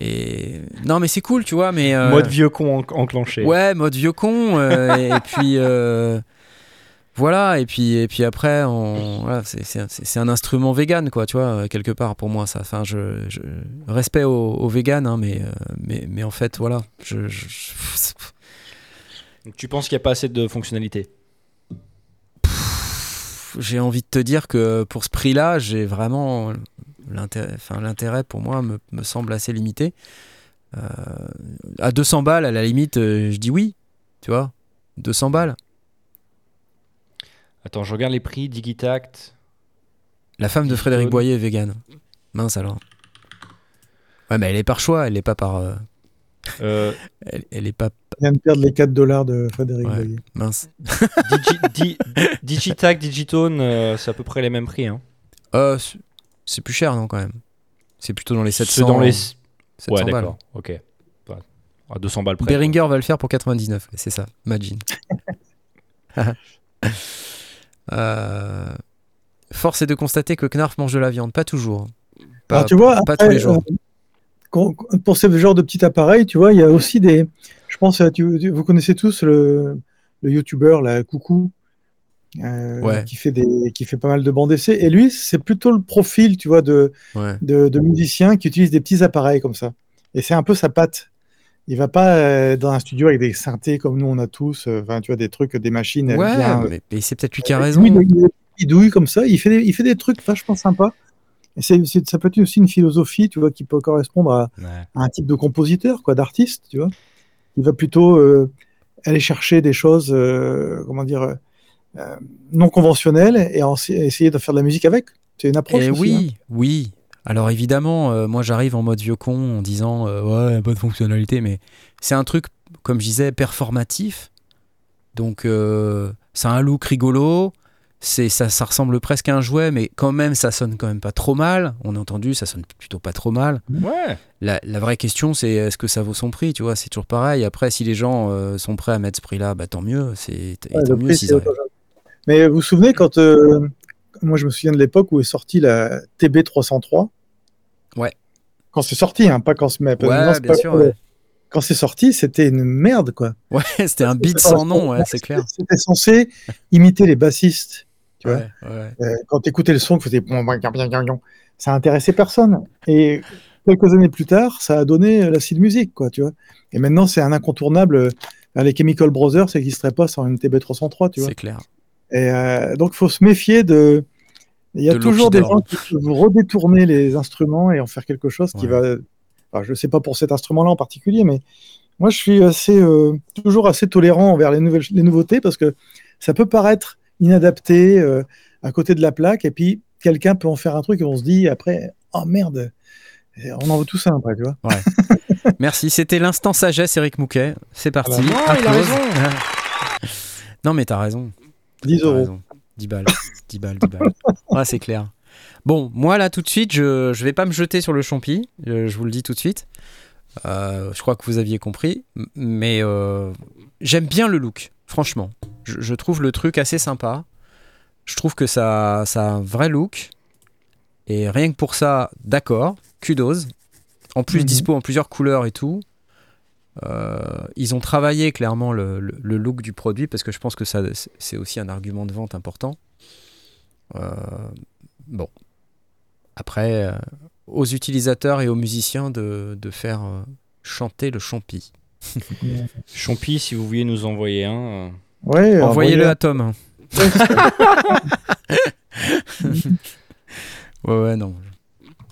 Et non, mais c'est cool, tu vois, mais euh, Mode vieux con en- enclenché. Ouais, mode vieux con. euh, et, et puis euh, voilà, et puis et puis après, on, voilà, c'est- un instrument vegan, quoi, tu vois, euh, quelque part pour moi, ça. Enfin, je, je- respect aux, aux véganes, hein, mais, euh, mais mais en fait, voilà, je, je- je- Donc, tu penses qu'il n'y a pas assez de fonctionnalités? J'ai envie de te dire que pour ce prix-là, j'ai vraiment l'intérêt. Enfin, l'intérêt pour moi me, me semble assez limité. Euh, à 200 balles, à la limite, euh, je dis oui, tu vois, 200 balles. Attends, je regarde les prix. Digitact. La femme de. Frédéric Boyer est végane. Mince alors. Ouais, mais elle est par choix, elle est pas par. euh, Euh, elle, elle est pas. On vient de perdre les 4 dollars de Frédéric Ouais. Boyer. Mince. Digi- Di- Digitone, euh, c'est à peu près les mêmes prix. Hein. Euh, c'est- plus cher, non, quand même. C'est plutôt dans les 700. C'est dans les. 700 Ouais, balles. d'accord. Ok. Ouais. À 200 balles près. Behringer va le faire pour 99, c'est ça, imagine. Euh, Force est de constater que Knarf mange de la viande, pas toujours. Pas, Alors, tu vois, pas après, tous les jours. euh, pour ce genre de petit appareil, tu vois, il y a aussi des. Je pense, euh, tu, vous connaissez tous le, le youtubeur, là, Coucou, euh, Ouais. qui, fait des, qui fait pas mal de bandes d'essai. Et lui, c'est plutôt le profil, tu vois, de, Ouais. de, de musicien qui utilise des petits appareils comme ça. Et c'est un peu sa patte. Il va pas euh, dans un studio avec des synthés comme nous on a tous, euh, tu vois des trucs, des machines. Ouais, bien, euh, mais, mais c'est peut-être lui qui a raison. il bidouilles comme ça. Il fait des, il fait des trucs vachement sympas. Et c'est- ça peut être aussi une philosophie, tu vois, qui peut correspondre à, Ouais. à un type de compositeur, quoi, d'artiste, tu vois. Il va plutôt euh, aller chercher des choses, comment dire, non conventionnelles et en- essayer de faire de la musique avec. C'est une approche. Et aussi, hein. oui, oui. Alors évidemment, euh, moi j'arrive en mode vieux con en disant euh, ouais, pas de fonctionnalité, mais c'est un truc, comme je disais, performatif. Donc euh, c'est un look rigolo. C'est ça, ça ressemble presque à un jouet, mais quand même ça sonne quand même pas trop mal. On a entendu, ça sonne plutôt pas trop mal. Ouais. La, la vraie question, c'est est-ce que ça vaut son prix, tu vois? C'est toujours pareil. Après, si les gens euh, sont prêts à mettre ce prix-là, bah tant mieux. C'est Ouais, tant. Mais vous vous souvenez quand euh, moi je me souviens de l'époque où est sortie la TB 303. Ouais. Quand c'est sorti, hein, pas quand c'est. Ouais, bien sûr, ouais. Quand c'est sorti, c'était une merde quoi. Ouais, c'était un beat sans nom, ouais, c'est clair. C'était censé imiter les bassistes. Tu vois. Euh, quand tu écoutais le son, tu faisais ça intéressait personne. Et quelques années plus tard, ça a donné euh, l'acide musique, quoi, tu vois. Et maintenant, c'est un incontournable. euh, Les Chemical Brothers, ça n'existerait pas sans une TB303, tu vois. C'est clair. Et euh, donc, il faut se méfier de. Il y a De toujours des gens qui peuvent redétourner les instruments et en faire quelque chose qui va. enfin, je ne sais pas pour cet instrument-là en particulier, mais moi, je suis assez, euh, toujours assez tolérant envers les, nouvelles, les nouveautés parce que ça peut paraître inadapté euh, à côté de la plaque et puis quelqu'un peut en faire un truc et on se dit après, oh merde, on en veut tout ça après, tu vois. Merci, c'était l'instant sagesse, Eric Mouquet. C'est parti. Ah bah non, il a raison. non, mais t'as raison. 10 T'as euros. Raison. 10 balles. 10 balles, 10 balles. Ouais, c'est clair. Bon, moi là tout de suite, je, je vais pas me jeter sur le champi, euh, je vous le dis tout de suite. Euh, je crois que vous aviez compris, mais euh, j'aime bien le look, franchement. Je, je trouve le truc assez sympa. Je trouve que ça, ça a un vrai look. Et rien que pour ça, d'accord, kudos. En plus, Mhm. dispo en plusieurs couleurs et tout. Euh, ils ont travaillé clairement le, le- le look du produit parce que je pense que ça c'est aussi un argument de vente important. Euh, bon. Après, euh, aux utilisateurs et aux musiciens de, de faire euh, chanter le champi. Champi, si vous vouliez nous envoyer un. euh, Ouais, Envoyez-le envoyez- à Tom. ouais, ouais, non.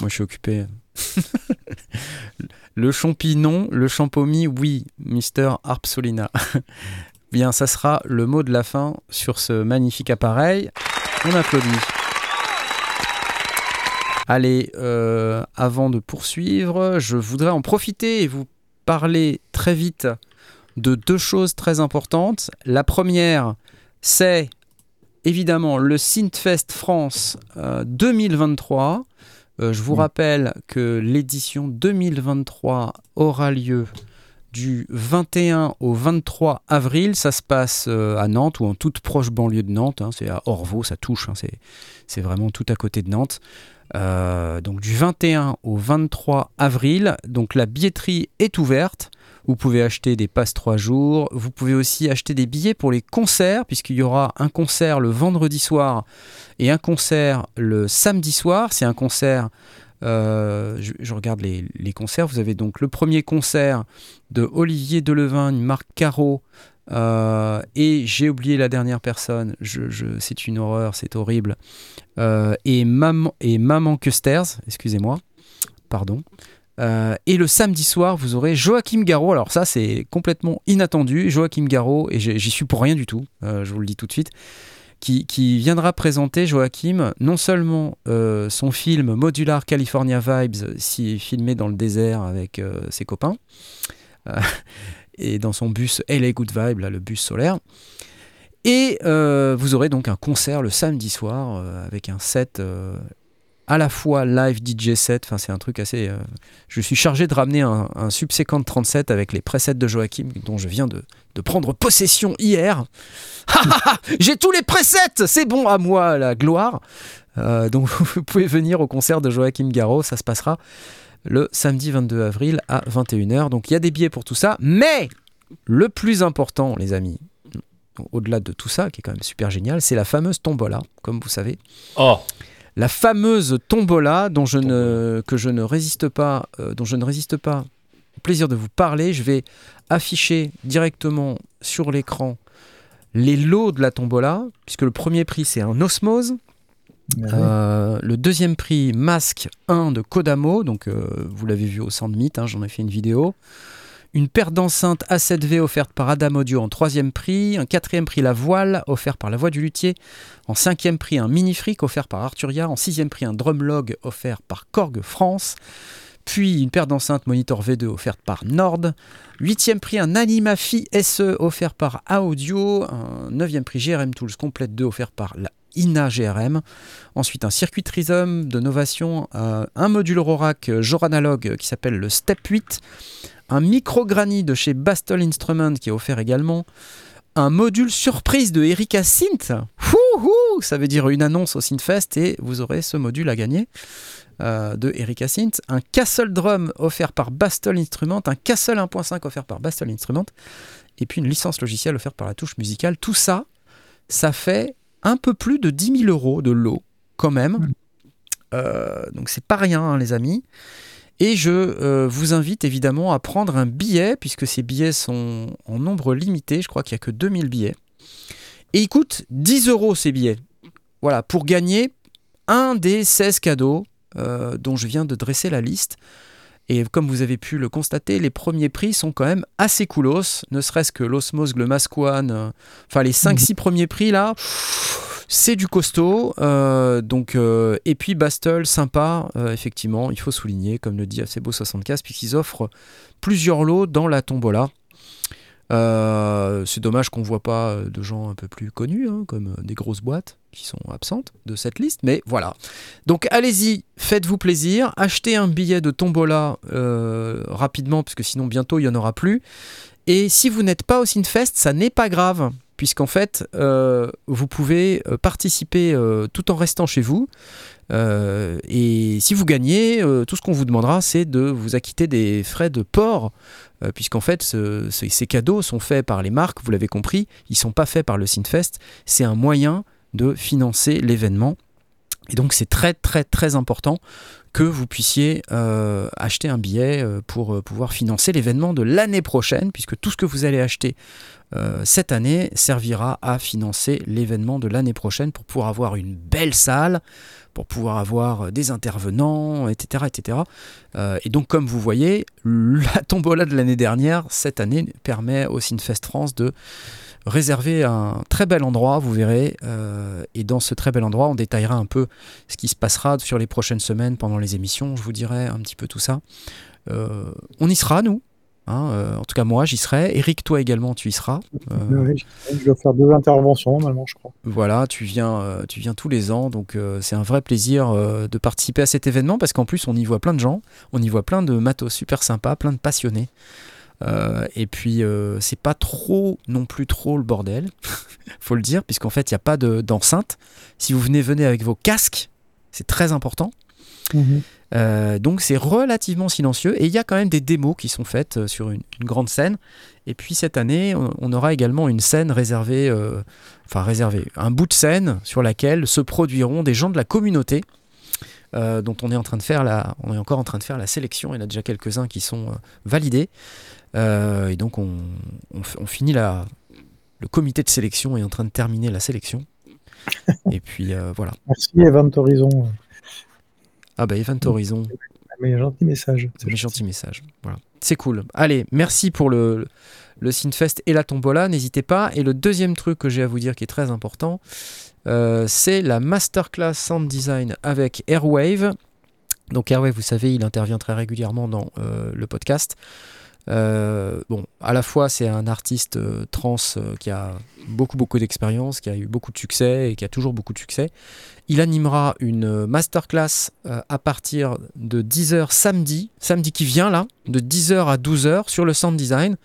Moi, je suis occupé. le champi, non. Le champomis, oui. Mister Harpsolina. Bien, ça sera le mot de la fin sur ce magnifique appareil. On applaudit. Allez, euh, avant de poursuivre, je voudrais en profiter et vous parler très vite de deux choses très importantes. La première, c'est évidemment le Synthfest France euh, 2023. Euh, je vous rappelle que l'édition 2023 aura lieu du 21 au 23 avril. Ça se passe euh, à Nantes ou en toute proche banlieue de Nantes. hein. c'est à Orvaux, ça touche. hein. c'est, c'est vraiment tout à côté de Nantes. Euh, donc du 21 au 23 avril. Donc la billetterie est ouverte. Vous pouvez acheter des passes 3 jours. Vous pouvez aussi acheter des billets pour les concerts, puisqu'il y aura un concert le vendredi soir et un concert le samedi soir. C'est un concert. euh, je, regarde les, concerts. Vous avez donc le premier concert de Olivier Delevingne, Marc Caro. euh, et j'ai oublié la dernière personne. C'est une horreur, c'est horrible. Euh, et Maman et Maman Custers, excusez-moi, pardon. Euh, et le samedi soir, vous aurez Joachim Garraud. Alors ça, c'est complètement inattendu. Joachim Garraud, et j'y suis pour rien du tout, euh, je vous le dis tout de suite, qui, viendra présenter, Joachim, non seulement euh, son film Modular California Vibes, si, filmé dans le désert avec ses copains, et dans son bus LA Good Vibe, le bus solaire, et vous aurez donc un concert le samedi soir avec un set à la fois live DJ set. Enfin, c'est un truc assez. euh, je suis chargé de ramener un, un Subsequent 37 avec les presets de Joachim dont je viens de, de prendre possession hier. J'ai tous les presets C'est bon à moi, la gloire Euh, Donc, vous pouvez venir au concert de Joachim Garraud. Ça se passera le samedi 22 avril à 21h. Donc, il y a des billets pour tout ça. Mais le plus important, les amis, au-delà de tout ça, qui est quand même super génial, c'est la fameuse tombola, comme vous savez. Oh, La fameuse tombola dont je ne, que je ne résiste pas, euh, dont je ne résiste pas au plaisir de vous parler. Je vais afficher directement sur l'écran les lots de la tombola, puisque le premier prix c'est un Osmose, Ouais. euh, le deuxième prix Masque 1 de Kodamo, donc euh, vous l'avez vu au Centre Mythe, hein, j'en ai fait une vidéo. Une paire d'enceintes A7V offerte par Adam Audio en troisième prix. Un quatrième prix La Voile offert par La Voix du Luthier. En cinquième prix un Mini Fric offert par Arturia. En sixième prix un Drumlog offert par Korg France. Puis une paire d'enceintes Monitor V2 offerte par Nord. Huitième prix un Animafi SE offert par Audio. Un neuvième prix GRM Tools Complète 2 offert par la INA GRM. Ensuite, un circuit Trisome de Novation, euh, un module Rorac euh, Joranalog qui s'appelle le Step 8, un micro Granny de chez Bastol Instrument qui est offert également, un module surprise de Erika Synth. Wouhou Ça veut dire une annonce au Synthfest et vous aurez ce module à gagner euh, de Erika Synth, un Castle Drum offert par Bastol Instrument, un Castle 1.5 offert par Bastol Instrument, et puis une licence logicielle offerte par la touche musicale. Tout ça, ça fait un peu plus de 10 000 euros de lot quand même. Euh, donc c'est pas rien, hein, les amis. Et je euh, vous invite évidemment à prendre un billet, puisque ces billets sont en nombre limité. Je crois qu'il n'y a que 2000 billets. Et ils coûtent 10 euros ces billets. Voilà, pour gagner un des 16 cadeaux euh, dont je viens de dresser la liste. Et comme vous avez pu le constater, les premiers prix sont quand même assez coolos, ne serait-ce que l'Osmos, le One, euh, enfin les 5-6 premiers prix là, pff, C'est du costaud, euh, donc euh, et puis Bastel, sympa, euh, effectivement, il faut souligner, comme le dit Acebo 75, puisqu'ils offrent plusieurs lots dans la tombola. C'est dommage qu'on voit pas de gens un peu plus connus, hein, comme des grosses boîtes qui sont absentes de cette liste, mais voilà. Donc allez-y, faites-vous plaisir, achetez un billet de tombola rapidement, parce que sinon bientôt il n'y en aura plus. Et si vous n'êtes pas au Sinfest, ça n'est pas grave, puisqu'en fait, euh, vous pouvez euh, participer euh, tout en restant chez vous. Et si vous gagnez, tout ce qu'on vous demandera, c'est de vous acquitter des frais de port, puisqu'en fait, ce- ce- ces cadeaux sont faits par les marques, vous l'avez compris, ils ne sont pas faits par le Sinfest. C'est un moyen de financer l'événement. Et donc, c'est très, très, très important que vous puissiez euh, acheter un billet euh, pour euh, pouvoir financer l'événement de l'année prochaine, puisque tout ce que vous allez acheter cette année servira à financer l'événement de l'année prochaine pour pouvoir avoir une belle salle, pour pouvoir avoir des intervenants, etc. etc. Et donc, comme vous voyez, la tombola de l'année dernière, cette année, permet au Sinfest France de réserver un très bel endroit, vous verrez. euh, et dans ce très bel endroit, on détaillera un peu ce qui se passera sur les prochaines semaines pendant les émissions. Je vous dirai un petit peu tout ça. Euh, on y sera, nous. hein, euh, en tout cas, moi, j'y serai. Eric, toi également, tu y seras. Ouais, je dois faire deux interventions normalement, je crois. voilà, tu viens, tu viens tous les ans, donc c'est un vrai plaisir de participer à cet événement parce qu'en plus on y voit plein de gens, on y voit plein de matos super sympas, plein de passionnés. Euh, et puis euh, c'est pas trop non plus trop le bordel, faut le dire, puisqu'en fait il n'y a pas de- d'enceinte. si vous venez, venez avec vos casques, c'est très important. Euh, donc c'est relativement silencieux et il y a quand même des démos qui sont faites euh, sur une, une grande scène. Et puis cette année, on, on aura également une scène réservée, euh, enfin réservée, un bout de scène sur laquelle se produiront des gens de la communauté. euh, dont on est en train de faire la, on est encore en train de faire la sélection. Il y en a déjà quelques-uns qui sont validés. Euh, et donc on, on f- on finit la, le comité de sélection est en train de terminer la sélection. et puis euh, voilà. Merci Event Horizon. Ah bah Event Horizon. Mais gentil message. C'est un gentil message. Voilà. C'est cool. Allez, merci pour le, le Synfest et la tombola. N'hésitez pas. Et le deuxième truc que j'ai à vous dire qui est très important, euh, c'est la masterclass sound design avec Airwave. Donc Airwave, vous savez, il intervient très régulièrement dans euh, le podcast. Euh, bon, à la fois c'est un artiste euh, trans euh, qui a beaucoup beaucoup d'expérience, qui a eu beaucoup de succès et qui a toujours beaucoup de succès. Il animera une masterclass à partir de 10h samedi, samedi qui vient là, de 10h à 12h sur le sound design.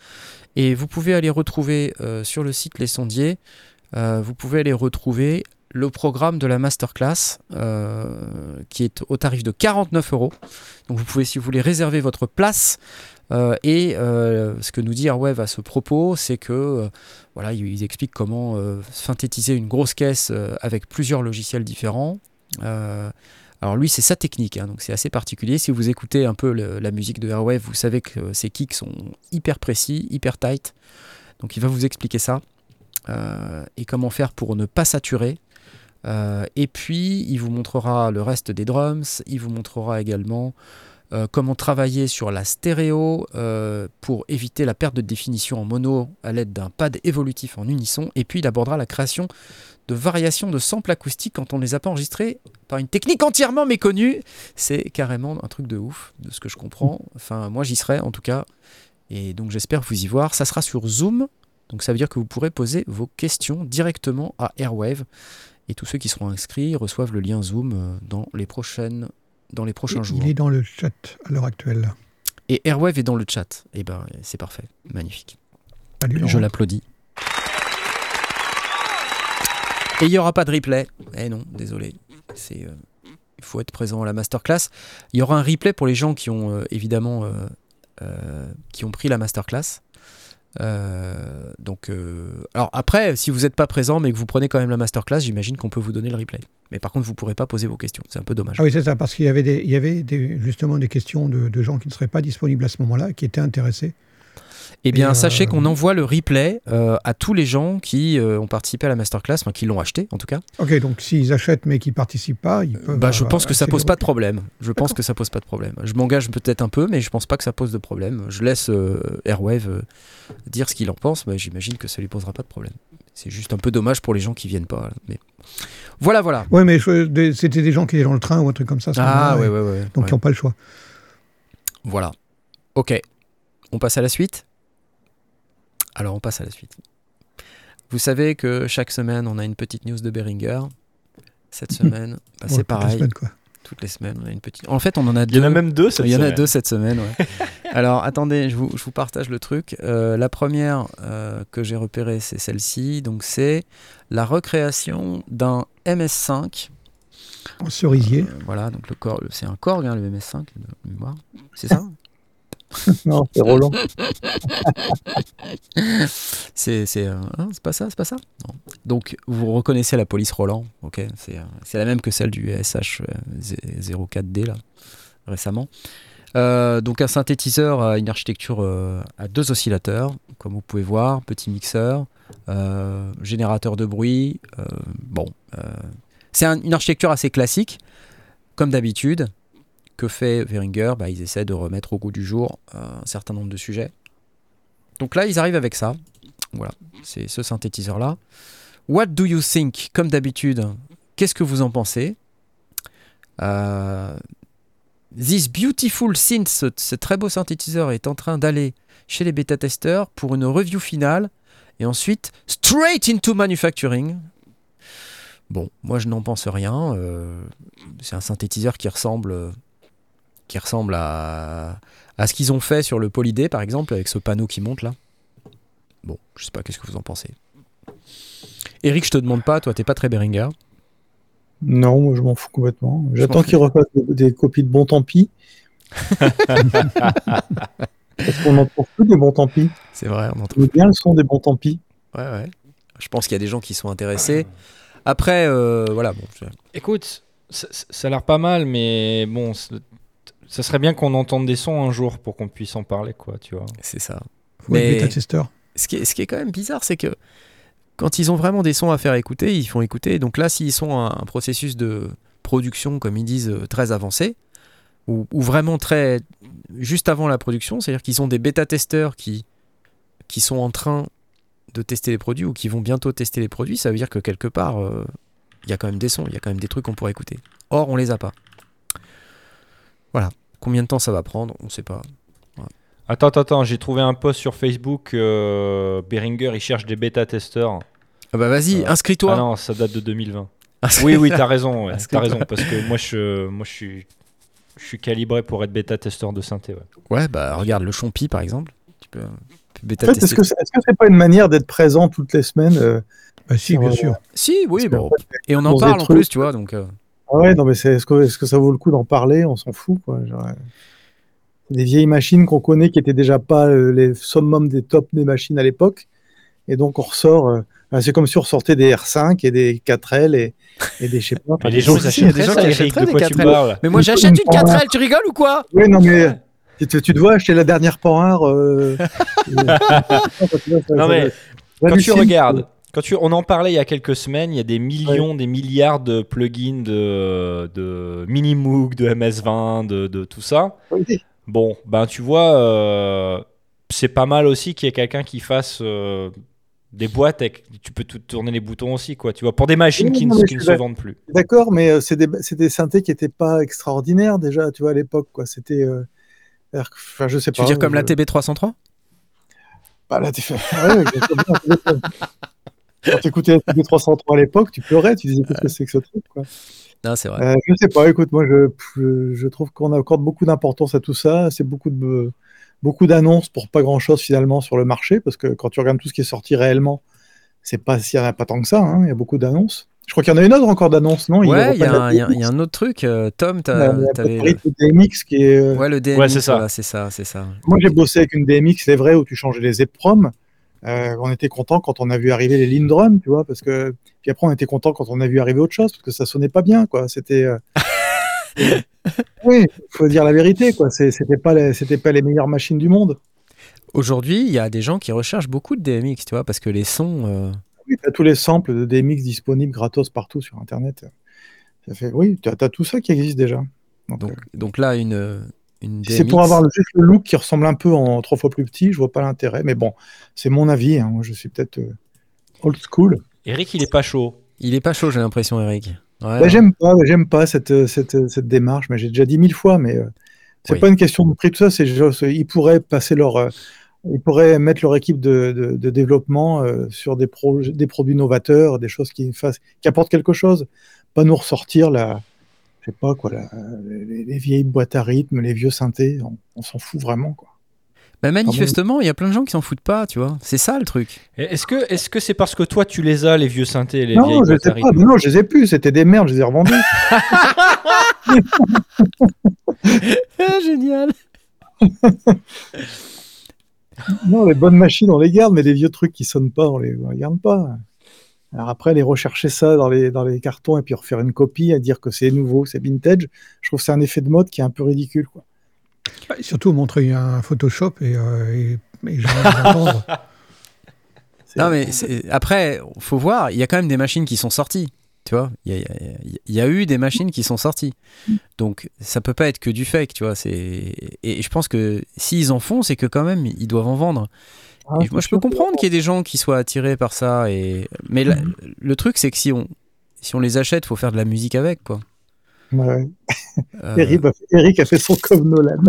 Et vous pouvez aller retrouver sur le site Les Sondiers, vous pouvez aller retrouver le programme de la masterclass qui est au tarif de 49 euros. Donc vous pouvez, si vous voulez, réserver votre place. Euh, et euh, ce que nous dit Airwave à ce propos, c'est que euh, voilà, expliquent comment euh, synthétiser une grosse caisse avec plusieurs logiciels différents. Alors lui, c'est sa technique, hein, donc c'est assez particulier. Si vous écoutez un peu la musique de Airwave, vous savez que ses kicks sont hyper précis, hyper tight. Donc il va vous expliquer ça et comment faire pour ne pas saturer. Et puis il vous montrera le reste des drums. Il vous montrera également euh, comment travailler sur la stéréo euh, pour éviter la perte de définition en mono à l'aide d'un pad évolutif en unisson. Et puis il abordera la création de variations de samples acoustiques quand on ne les a pas enregistrés par une technique entièrement méconnue. C'est carrément un truc de ouf, de ce que je comprends. Enfin, moi j'y serai en tout cas. Et donc j'espère vous y voir. Ça sera sur Zoom. Donc ça veut dire que vous pourrez poser vos questions directement à Airwave. Et tous ceux qui seront inscrits reçoivent le lien Zoom euh, dans les, prochaines, dans les prochains jours. Il est dans le chat à l'heure actuelle. Et Airwave est dans le chat. Et ben c'est parfait. Magnifique. Je l'applaudis. Et il n'y aura pas de replay. Eh non, désolé. C'est, euh, il faut être présent à la masterclass. Il y aura un replay pour les gens qui ont euh, évidemment euh, qui ont pris la masterclass. Euh, donc, euh, alors après, si vous n'êtes pas présent mais que vous prenez quand même la masterclass, j'imagine qu'on peut vous donner le replay. Mais par contre, vous ne pourrez pas poser vos questions. C'est un peu dommage. Ah oui, c'est ça, parce qu'il y avait, des, il y avait justement des questions de gens qui ne seraient pas disponibles à ce moment-là, qui étaient intéressés. Eh bien, Et, sachez euh, qu'on envoie le replay euh, à tous les gens qui euh, ont participé à la masterclass, enfin qui l'ont acheté en tout cas. Ok, donc s'ils achètent mais qu'ils ne participent pas, ils peuvent. Bah, je euh, pense que ça pose pas de problème. Je pense que ça pose pas de problème. Je m'engage peut-être un peu, mais je pense pas que ça pose de problème. Je laisse euh, Airwave euh, dire ce qu'il en pense. mais J'imagine que ça lui posera pas de problème. c'est juste un peu dommage pour les gens qui viennent pas. Mais voilà, voilà. Ouais, mais c'était des gens qui étaient dans le train ou un truc comme ça. Ah ouais, ouais, ouais. Donc ils n'ont pas le choix. Voilà. Ok. On passe à la suite? Alors, on passe à la suite. Vous savez que chaque semaine, on a une petite news de Behringer. Cette semaine, bah, Ouais, c'est toutes les pareil. semaines, quoi. Toutes les semaines, on a une petite. En fait, on en a Il y en deux. a même deux cette Il y en a semaine. deux cette semaine, ouais. Alors, attendez, je vous, je vous partage le truc. Euh, la première euh, que j'ai repérée, c'est celle-ci. Donc, c'est la recréation d'un MS5. En cerisier. Euh, voilà, donc le corps, c'est un Korg, hein, le MS5, de mémoire. C'est ça? Non, c'est Roland. C'est euh, hein, c'est pas ça, c'est pas ça? Donc vous reconnaissez la police Roland, ok? C'est euh, c'est la même que celle du SH euh, 04D là récemment. Euh, donc un synthétiseur à une architecture euh, à deux oscillateurs, comme vous pouvez voir, petit mixeur, euh, générateur de bruit. euh, bon, euh, c'est un- une architecture assez classique, comme d'habitude. Que fait Veringer bah, Ils essaient de remettre au goût du jour euh, un certain nombre de sujets. Donc là, ils arrivent avec ça. Voilà, c'est ce synthétiseur-là. What do you think Comme d'habitude, qu'est-ce que vous en pensez? Euh, This beautiful synth, ce, très beau synthétiseur, est en train d'aller chez les bêta-testeurs pour une review finale et ensuite straight into manufacturing. Bon, moi je n'en pense rien. euh, c'est un synthétiseur qui ressemble, qui ressemble à, à ce qu'ils ont fait sur le Poly D par exemple, avec ce panneau qui monte là. Bon, je sais pas, qu'est-ce que vous en pensez? Eric, je te demande pas, toi t'es pas très Beringer. Non, moi je m'en fous complètement. m'en J'attends fous. qu'il refasse des, des copies de bon tant pis. Parce qu'on trouve plus des bons tant pis. C'est vrai, on en trouve. Bien le son des bons tant pis. Ouais, ouais. Je pense qu'il y a des gens qui sont intéressés. Après, euh, voilà, bon, je- Écoute, ça, ça- a l'air pas mal, mais bon, c'est- ça serait bien qu'on entende des sons un jour pour qu'on puisse en parler, quoi, tu vois. c'est ça. Mais-. Ce qui, est, ce qui est quand même bizarre, c'est que quand ils ont vraiment des sons à faire écouter, ils font écouter. Donc là, s'ils sont à un processus de production, comme ils disent, euh, très avancé, ou, ou vraiment très juste avant la production, c'est-à-dire qu'ils ont des bêta-testeurs qui, qui sont en train de tester les produits ou qui vont bientôt tester les produits, ça veut dire que quelque part, euh, il y a quand même des sons, il y a quand même des trucs qu'on pourrait écouter. Or, on les a pas. Voilà. Combien de temps ça va prendre On ne sait pas. Attends, attends, attends, j'ai trouvé un post sur Facebook. euh, Behringer, il cherche des bêta-testeurs. Ah bah vas-y, Euh, inscris-toi. Ah non, ça date de 2020. Inscris- Oui, oui, t'as raison, ouais, Parce que t'as raison, parce que moi, je, moi, je suis, je suis calibré pour être bêta-testeur de synthé. Ouais. Ouais, bah regarde le Chompi par exemple. Tu peux, En fait, est-ce tester. que c'est c'est pas une manière d'être présent toutes les semaines euh, Bah, si, bien Ouais, sûr. Si, oui, bon. Et on en parle en plus, tu vois. Donc, euh, Ah ouais, non, mais c'est, est-ce que, est-ce que ça vaut le coup d'en parler? On s'en fout, quoi. Genre, euh, c'est des vieilles machines qu'on connaît qui étaient déjà pas euh, les summum des tops des machines à l'époque. Et donc, on ressort. euh, ah, c'est comme si on ressortait des R5 et des 4L et, et des, je sais pas. Mais les gens, si, ils si, il y a des achèteraient gens ça, qui Eric, achèteraient de des quoi tu 4L. parles Mais moi Une- j'achète une une 4L, tu rigoles ou quoi? Oui, non, mais tu, te- tu dois acheter la dernière Panhard. Euh, Non, mais Quand tu regardes, quand tu, on en parlait il y a quelques semaines, il y a des millions, des milliards de plugins de, de Minimoog, de MS20, de, de tout ça. Oui. Bon, ben tu vois, euh, c'est pas mal aussi qu'il y ait quelqu'un qui fasse euh, des boîtes avec. Tu peux tout tourner les boutons aussi, quoi. Tu vois, pour des machines Oui, qui, non, ne, qui se vendent plus. D'accord, mais euh, c'est des, c'est des synthés qui n'étaient pas extraordinaires déjà, tu vois, à l'époque. quoi. C'était. euh, Enfin, je sais Tu pas. veux dire comme la je- TB303 Bah, fait- Ouais. Quand t'écoutais la TB303 à l'époque, tu pleurais, tu disais qu'est-ce que c'est que ce truc, quoi. Non, c'est vrai. Euh, je sais pas, écoute, moi je, trouve qu'on accorde beaucoup d'importance à tout ça. C'est beaucoup de beaucoup d'annonces pour pas grand chose finalement sur le marché, parce que quand tu regardes tout ce qui est sorti réellement, c'est pas s'il y en a pas tant que ça, hein, il y a beaucoup d'annonces. Je crois qu'il y en a une autre encore d'annonces, non? Ouais, il y, a un- la il y a- il y a un autre truc. euh, Tom, t'avais. la favorite DMX qui est. euh, Ouais, le DMX, Ouais, c'est ça. voilà, c'est ça, c'est ça. Moi j'ai bossé avec une DMX, c'est vrai, où tu changeais les EPROM. Euh, on était content quand on a vu arriver les Lindrum, tu vois, parce que puis après on était content quand on a vu arriver autre chose, parce que ça sonnait pas bien, quoi. C'était euh, oui, faut dire la vérité, quoi. C'était pas les, c'était pas les meilleures machines du monde. Aujourd'hui, il y a des gens qui recherchent beaucoup de DMX, tu vois, parce que les sons. euh, Oui, t'as tous les samples de DMX disponibles gratos partout sur Internet. Ça fait, oui, t'as as tout ça qui existe déjà. Donc, donc, euh, donc là, une, c'est DMX. pour avoir le- juste le look qui ressemble un peu en trois fois plus petit, je vois pas l'intérêt. Mais bon, c'est mon avis. hein. Moi, je suis peut-être. euh, old school. Eric, il est pas chaud. Il est pas chaud, j'ai l'impression, Eric. Ouais. Bah, j'aime pas, j'aime pas cette, cette, cette démarche, mais j'ai déjà dit mille fois, mais euh, c'est Oui. pas une question de prix, tout ça, c'est ils pourraient passer leur, euh, ils pourraient mettre leur équipe de, de, de développement euh, sur des, projets, des produits novateurs, des choses qui fassent, qui apportent quelque chose, pas nous ressortir la, sais pas quoi, la- les, les vieilles boîtes à rythme, les vieux synthés, on, on s'en fout vraiment quoi. Bah, manifestement, il y a plein de gens qui s'en foutent pas, tu vois. C'est ça le truc. Est-ce que est-ce que c'est parce que toi tu les as les vieux synthés, les non, vieilles je boîtes sais à pas, rythme non, je les ai plus, c'était des merdes, je les ai revendus. Ah, génial. Non, les bonnes machines, on les garde, mais les vieux trucs qui sonnent pas, on les, on les garde pas. Alors après, aller rechercher ça dans les, dans les cartons et puis refaire une copie, à dire que c'est nouveau, c'est vintage, je trouve que c'est un effet de mode qui est un peu ridicule. Quoi. Bah, Surtout montrer un Photoshop et, euh, et, et les gens vont entendre. C'est- Non, mais après, faut voir, il y a quand même des machines qui sont sorties. Tu vois, il y a, y y eu des machines qui sont sorties. Donc, ça peut pas être que du fake, tu vois. c'est- Et je pense que s'ils en font, c'est que quand même, ils doivent en vendre. Ah, Et moi, je peux comprendre qu'il y ait des gens qui soient attirés par ça. Et... Mais la- le truc, c'est que si on, si on les achète, faut faire de la musique avec, quoi. Ouais. Euh, Eric, a fait, Eric a fait son comme Nolan.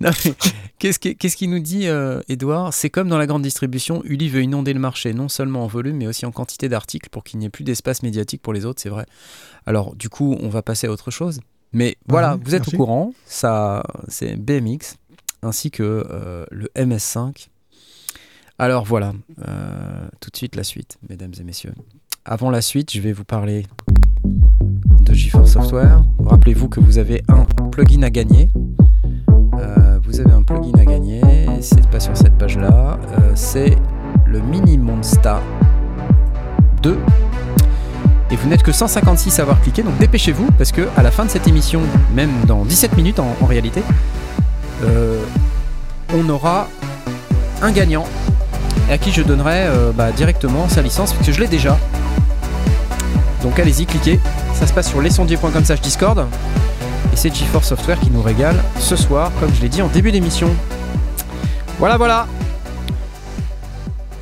Qu'est-ce qui- qu'est-ce qu'il nous dit, euh, Edouard C'est comme dans la grande distribution, Uli veut inonder le marché, non seulement en volume, mais aussi en quantité d'articles pour qu'il n'y ait plus d'espace médiatique pour les autres, c'est vrai. Alors, du coup, on va passer à autre chose. Mais voilà, Mhm, vous êtes merci. au courant, ça, c'est BMX, ainsi que euh, le MS5. Alors voilà, euh, tout de suite la suite, mesdames et messieurs. Avant la suite, je vais vous parler de GeForce Software. Rappelez-vous que vous avez un plugin à gagner. Euh, vous avez un plugin à gagner, c'est pas sur cette page-là, c'est le Mini Monsta 2. Et vous n'êtes que 156 à avoir cliqué, donc dépêchez-vous, parce que à la fin de cette émission, même dans 17 minutes en réalité, euh, on aura un gagnant à qui je donnerai euh, bah, directement sa licence, parce que je l'ai déjà. Donc allez-y, cliquez. Ça se passe sur lesondiers.com slash Discord. Et c'est GeForce Software qui nous régale ce soir, comme je l'ai dit en début d'émission. Voilà, voilà.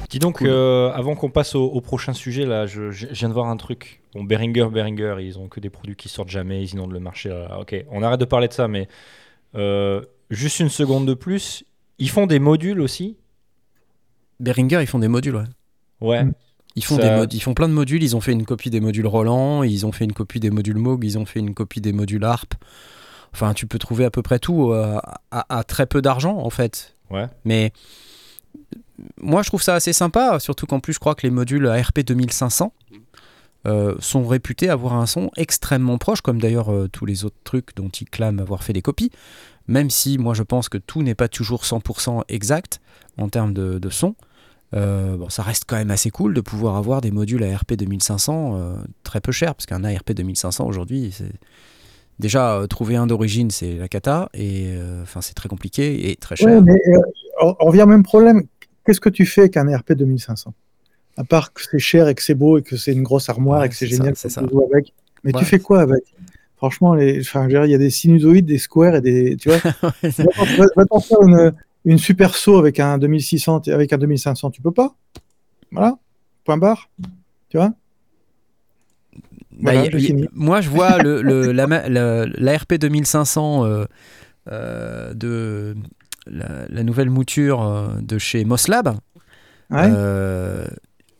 Dis donc, Cool. euh, avant qu'on passe au, au prochain sujet, là, je, viens de voir un truc. Bon, Behringer, Behringer, ils ont que des produits qui sortent jamais, ils inondent le marché. là. Ok, on arrête de parler de ça, mais euh, juste une seconde de plus. Ils font des modules aussi? Behringer, ils font des modules, ouais. Ouais. Ils font, Ça- des ils font plein de modules, ils ont fait une copie des modules Roland, ils ont fait une copie des modules Moog, ils ont fait une copie des modules ARP. Enfin, tu peux trouver à peu près tout euh, à, à très peu d'argent, en fait. Ouais. Mais moi, je trouve ça assez sympa, surtout qu'en plus, je crois que les modules ARP 2500 euh, sont réputés avoir un son extrêmement proche, comme d'ailleurs euh, tous les autres trucs dont ils clament avoir fait des copies. Même si moi, je pense que tout n'est pas toujours 100% exact en termes de, de son. Euh, bon, ça reste quand même assez cool de pouvoir avoir des modules ARP 2500 euh, très peu chers, parce qu'un ARP 2500 aujourd'hui, c'est déjà euh, trouver un d'origine, c'est la cata, et euh, enfin c'est très compliqué et très cher. Ouais, mais euh, on, revient au même problème. Qu'est-ce que tu fais avec un RP 2500 À part que c'est cher et que c'est beau et que c'est une grosse armoire Ouais, et que c'est ça, génial ça. avec. Mais Ouais. tu fais quoi avec? Franchement, les, enfin, il y a des sinusoïdes, des squares et des. Tu vois Va va t'en faire une, une super saut avec un 2600, et avec un 2500, tu peux pas Voilà, point barre. Tu vois? Bah, y- y- moi, je vois le, le- la, l'ARP 2500 euh, euh, de la, la nouvelle mouture euh, de chez Moslab. Ouais. Euh,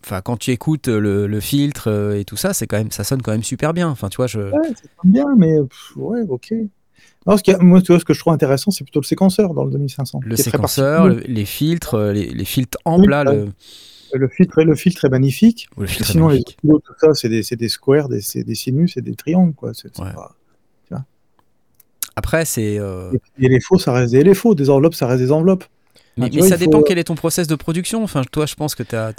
Enfin, quand tu écoutes le, le filtre euh, et tout ça, c'est quand même, ça sonne quand même super bien. Enfin, tu vois, je. Ouais, c'est pas bien, mais pff, ouais, ok. Non, ce qui a- moi, tu vois, ce que je trouve intéressant, c'est plutôt le séquenceur dans le 2500. Le séquenceur, le- les filtres, euh, les, les filtres amples, là, le, Le filtre, le filtre est magnifique. le filtre est Sinon, les autres, tout ça, c'est des, des squares, des, des sinus, c'est des triangles, quoi. Ouais. pas- Après, c'est. euh, Et les faux, ça reste des LFO. Des enveloppes, ça reste des enveloppes. Mais, Ah, tu mais vois, ça faut, dépend quel est ton process de production. Enfin, toi, je pense que tu as,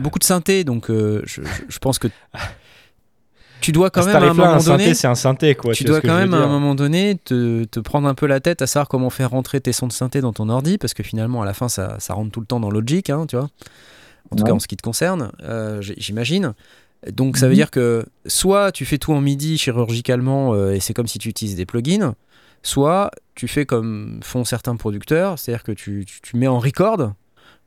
beaucoup de synthé, donc euh, je, je- pense que tu dois quand À même à un moment un synthé, donné, c'est un synthé, quoi. tu dois quand même à un moment donné te, te prendre un peu la tête à savoir comment faire rentrer tes sons de synthé dans ton ordi, parce que finalement, à la fin, ça, ça rentre tout le temps dans Logic, hein, tu vois. En tout Ouais. cas, en ce qui te concerne, euh, j'imagine. Donc, ça veut Mhm. dire que soit tu fais tout en MIDI chirurgicalement euh, et c'est comme si tu utilises des plugins, soit tu fais comme font certains producteurs, c'est-à-dire que tu, tu, tu mets en record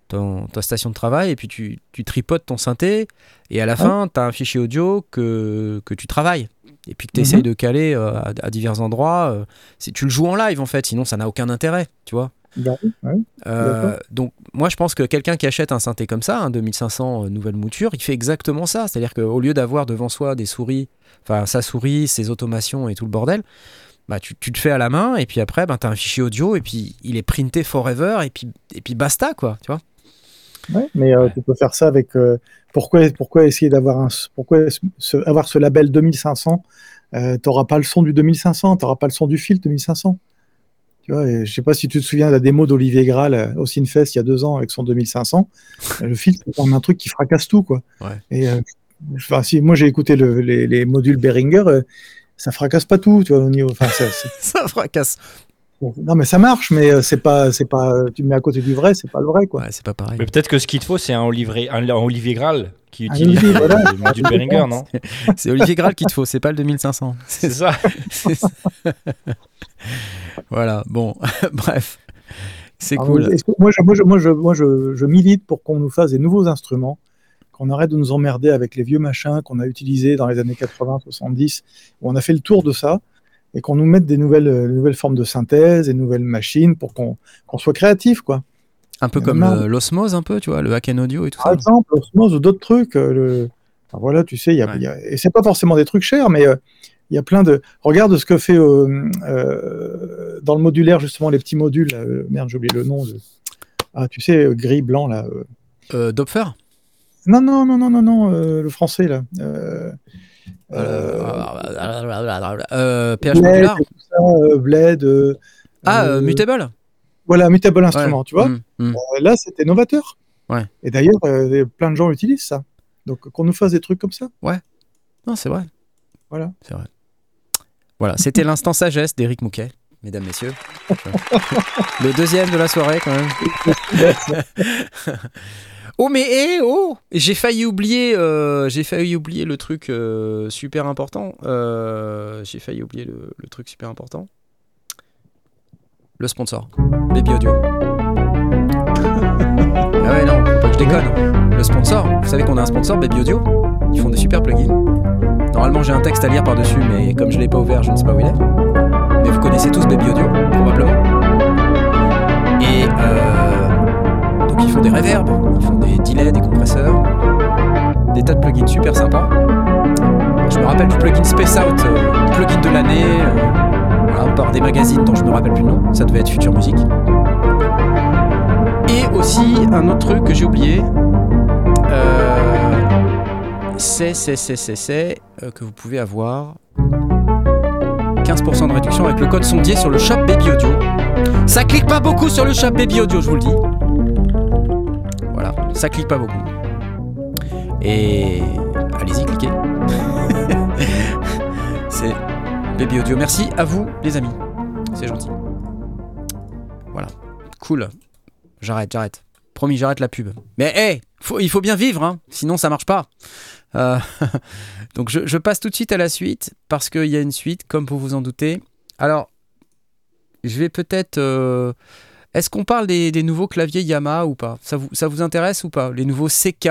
ton- ta station de travail et puis tu, tu tripotes ton synthé et à la fin, tu as un fichier audio que, que tu travailles et puis que tu essayes Mhm. de caler euh, à, à divers endroits. euh, si tu le joues en live en fait, sinon ça n'a aucun intérêt, tu vois. Bah ouais. Euh, donc moi je pense que quelqu'un qui achète un synthé comme ça, un 2500 euh, nouvelle mouture, il fait exactement ça. C'est-à-dire qu'au lieu d'avoir devant soi des souris, enfin sa souris, ses automations et tout le bordel, bah, tu, tu te fais à la main et puis après ben, tu as un fichier audio et puis il est printé forever et puis, et puis basta quoi, tu vois. Ouais, mais euh, tu peux faire ça avec. euh, pourquoi, pourquoi essayer d'avoir un, pourquoi ce- avoir ce label 2500 euh, T'auras pas le son du 2500, t'auras pas le son du fil 2500. Tu vois, et je sais pas si tu te souviens de la démo d'Olivier Graal euh, au Sinfest il y a deux ans avec son 2500. Euh, le fil, c'est un truc qui fracasse tout, quoi. Ouais. Et enfin, si moi j'ai écouté le- les, les modules Behringer, ça fracasse pas tout, tu vois, au niveau. Enfin, ça- ça fracasse. non, mais ça marche, mais euh, c'est pas, c'est pas. Tu me mets à côté du vrai, c'est pas le vrai, quoi. Ouais, c'est pas pareil. Mais peut-être que ce qu'il te faut, c'est un Olivier, un, un Olivier Graal qui utilise Olivier, voilà. le module Behringer, non? C'est Olivier Graal qu'il te faut, c'est pas le 2500. C'est ça. Voilà, bon, bref. C'est Alors, cool. que- moi, je, moi, je, moi, je, moi, je, je milite pour qu'on nous fasse des nouveaux instruments, qu'on arrête de nous emmerder avec les vieux machins qu'on a utilisés dans les années 80, 70, où on a fait le tour de ça, et qu'on nous mette des nouvelles, euh, nouvelles formes de synthèse, des nouvelles machines pour qu'on qu'on soit créatif, quoi. Un peu comme euh, l'osmose, un peu, tu vois, le hack and audio et tout Par ça. exemple, Osmose ou d'autres trucs. euh, le- enfin, voilà, tu sais, y a, Ouais. il y a- et c'est pas forcément des trucs chers, mais euh, il y a plein de. Regarde ce que fait euh, euh, dans le modulaire justement les petits modules. là, euh, merde, j'ai oublié le nom. de- Ah, tu sais, gris, blanc là. Dopfer? Non, non, non, non, non, non, euh, le français là. Euh, euh, PH ça, euh, Ah, Mutable Voilà, Mutable Instrument, tu vois. Mm, mm. Là, c'était novateur. Ouais. Et d'ailleurs, plein de gens utilisent ça. Donc, qu'on nous fasse des trucs comme ça. Non, c'est vrai. Voilà. C'est vrai. Voilà, c'était l'instant sagesse d'Éric Mouquet, mesdames, messieurs. Le deuxième de la soirée, quand même. oh, mais hé, oh J'ai failli oublier, euh, j'ai failli oublier le truc euh, super important. Euh, j'ai failli oublier le, truc super important. Le sponsor, Baby Audio. ah ouais, non, faut pas que je déconne. Le sponsor, vous savez qu'on a un sponsor, Baby Audio? Ils font des super plugins. Normalement, j'ai un texte à lire par-dessus, mais comme je l'ai pas ouvert, je ne sais pas où il est. Mais vous connaissez tous Baby Audio, probablement. Ils font des reverbs, ils font des delays, des compresseurs, des tas de plugins super sympas. Je me rappelle du plugin Space Out, euh, plugin de l'année, euh, voilà, par des magazines dont je me rappelle plus le nom. Ça devait être Future Music. Et aussi un autre truc que j'ai oublié. Euh, c'est, c'est, c'est, c'est, c'est que vous pouvez avoir 15% de réduction avec le code sondier sur le shop Baby Audio. Ça clique pas beaucoup sur le shop Baby Audio, je vous le dis. Ça clique pas beaucoup. Et allez-y, cliquez. c'est Baby Audio. Merci à vous, les amis. C'est gentil. Voilà, cool. J'arrête, j'arrête. Promis, j'arrête la pub. Mais hé, il faut bien vivre, hein, sinon ça marche pas. Euh, donc je, je passe tout de suite à la suite parce qu'il y a une suite, comme vous vous en doutez. Alors, je vais peut-être. euh, Est-ce qu'on parle des, des nouveaux claviers Yamaha ou pas? Ça vous, ça vous intéresse ou pas? Les nouveaux CK.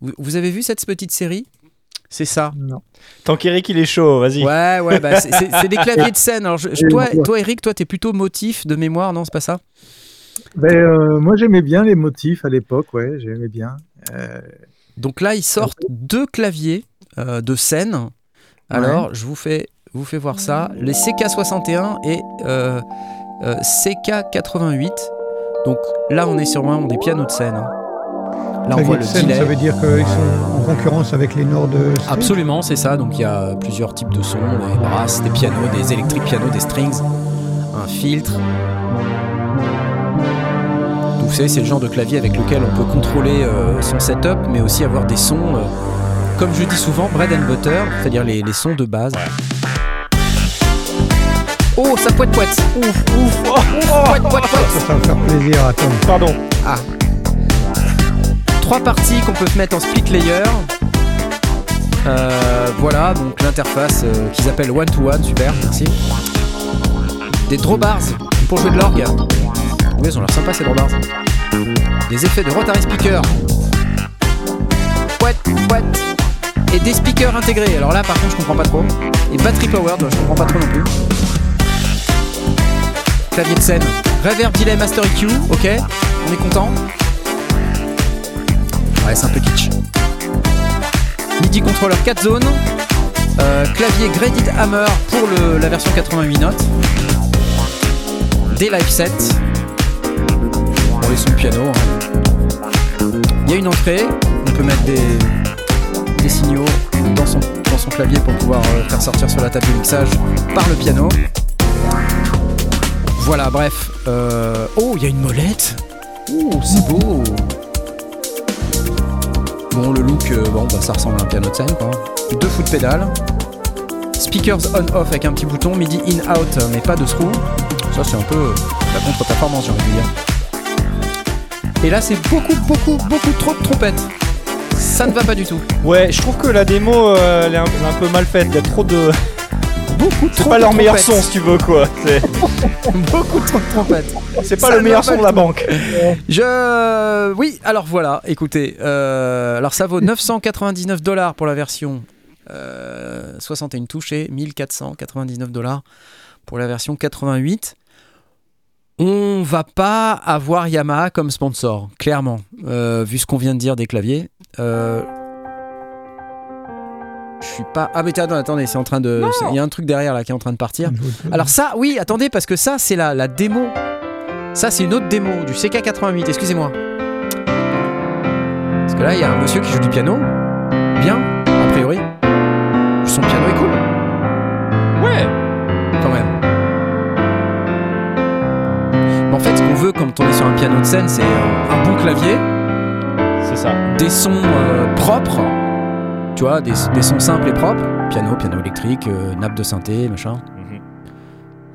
Vous, vous avez vu cette petite série? C'est ça. Non. Tant qu'Eric il est chaud, vas-y. Ouais, ouais, bah, c'est- des claviers de scène. Alors, je- je- toi, toi, Eric, toi, t'es plutôt motif de mémoire, non? C'est pas ça? Ben, euh, moi, j'aimais bien les motifs à l'époque, ouais, j'aimais bien. Euh, Donc là, ils sortent deux claviers euh, de scène. Alors, je vous fais, vous fais voir ça. Les CK61 et euh, euh, CK88. Donc là, on est sur vraiment des pianos de scène. hein. Là, on voit de le scène, delay. ça veut dire qu'ils sont en concurrence avec les Nord de Absolument, c'est ça. Donc il y a plusieurs types de sons, des brasses, des pianos, des électriques pianos, des strings, un filtre. Donc vous savez, c'est le genre de clavier avec lequel on peut contrôler euh, son setup, mais aussi avoir des sons, euh, comme je dis souvent, bread and butter, c'est-à-dire les, les sons de base. Oh, ça poète poète Ouf, ouf, poète poète poète Ça, ça va faire plaisir Tom. Pardon. Trois parties qu'on peut mettre en split layer. Euh, voilà, donc l'interface euh, qu'ils appellent one to one, super, merci. Des drawbars pour jouer de l'orgue. Oui, ils ont l'air sympas ces drawbars. Des effets de rotary speaker. Ouais, ouais. Et des speakers intégrés. Alors là, par contre, je comprends pas trop. Et battery powered, je comprends pas trop non plus. Clavier de scène. Reverb, delay, master EQ. Ok, on est content. Ouais, c'est un peu kitsch. MIDI controller 4 zones. Euh, clavier Graded Hammer pour la version 88 notes. Des live sets. Pour les sons de piano. hein. Il y a une entrée. On peut mettre des, signaux dans son, dans son clavier pour pouvoir euh, faire sortir sur la table de mixage par le piano. Voilà, bref. Euh, Oh, il y a une molette. Oh, c'est beau. Bon, le look, euh, bon, bah, ça ressemble à un piano de scène, quoi. Deux foot pédales. Speakers on-off avec un petit bouton, MIDI in-out, mais pas de screw. Ça, c'est un peu euh, la contre-performance, j'ai envie de dire. Et là, c'est beaucoup, beaucoup, beaucoup trop de trompettes. Ça ne va pas du tout. Ouais, je trouve que la démo, elle est un, un peu mal faite. Il y a trop de. Beaucoup C'est pas leur meilleur son, si tu veux, quoi. Beaucoup trop de trompettes. C'est pas Ça le meilleur son de la banque. Je. Oui, alors voilà, écoutez. euh, alors ça vaut 999 dollars pour la version euh, 61 touches et 1499 dollars pour la version 88. On va pas avoir Yamaha comme sponsor, clairement, euh, vu ce qu'on vient de dire des claviers. Euh, je suis pas. Ah, mais attendez, attendez, c'est en train de. Il y a un truc derrière là qui est en train de partir. Alors ça, oui, attendez, parce que ça, c'est la, la démo. Ça, c'est une autre démo du CK88, excusez-moi. Parce que là, il y a un monsieur qui joue du piano. Bien, a priori. Son piano est cool, Ouais. quand même. Mais en fait, ce qu'on veut quand on est sur un piano de scène, c'est euh, un bon clavier, C'est ça. des sons euh, propres, tu vois, des, des sons simples et propres. Piano, piano électrique, euh, nappe de synthé, machin.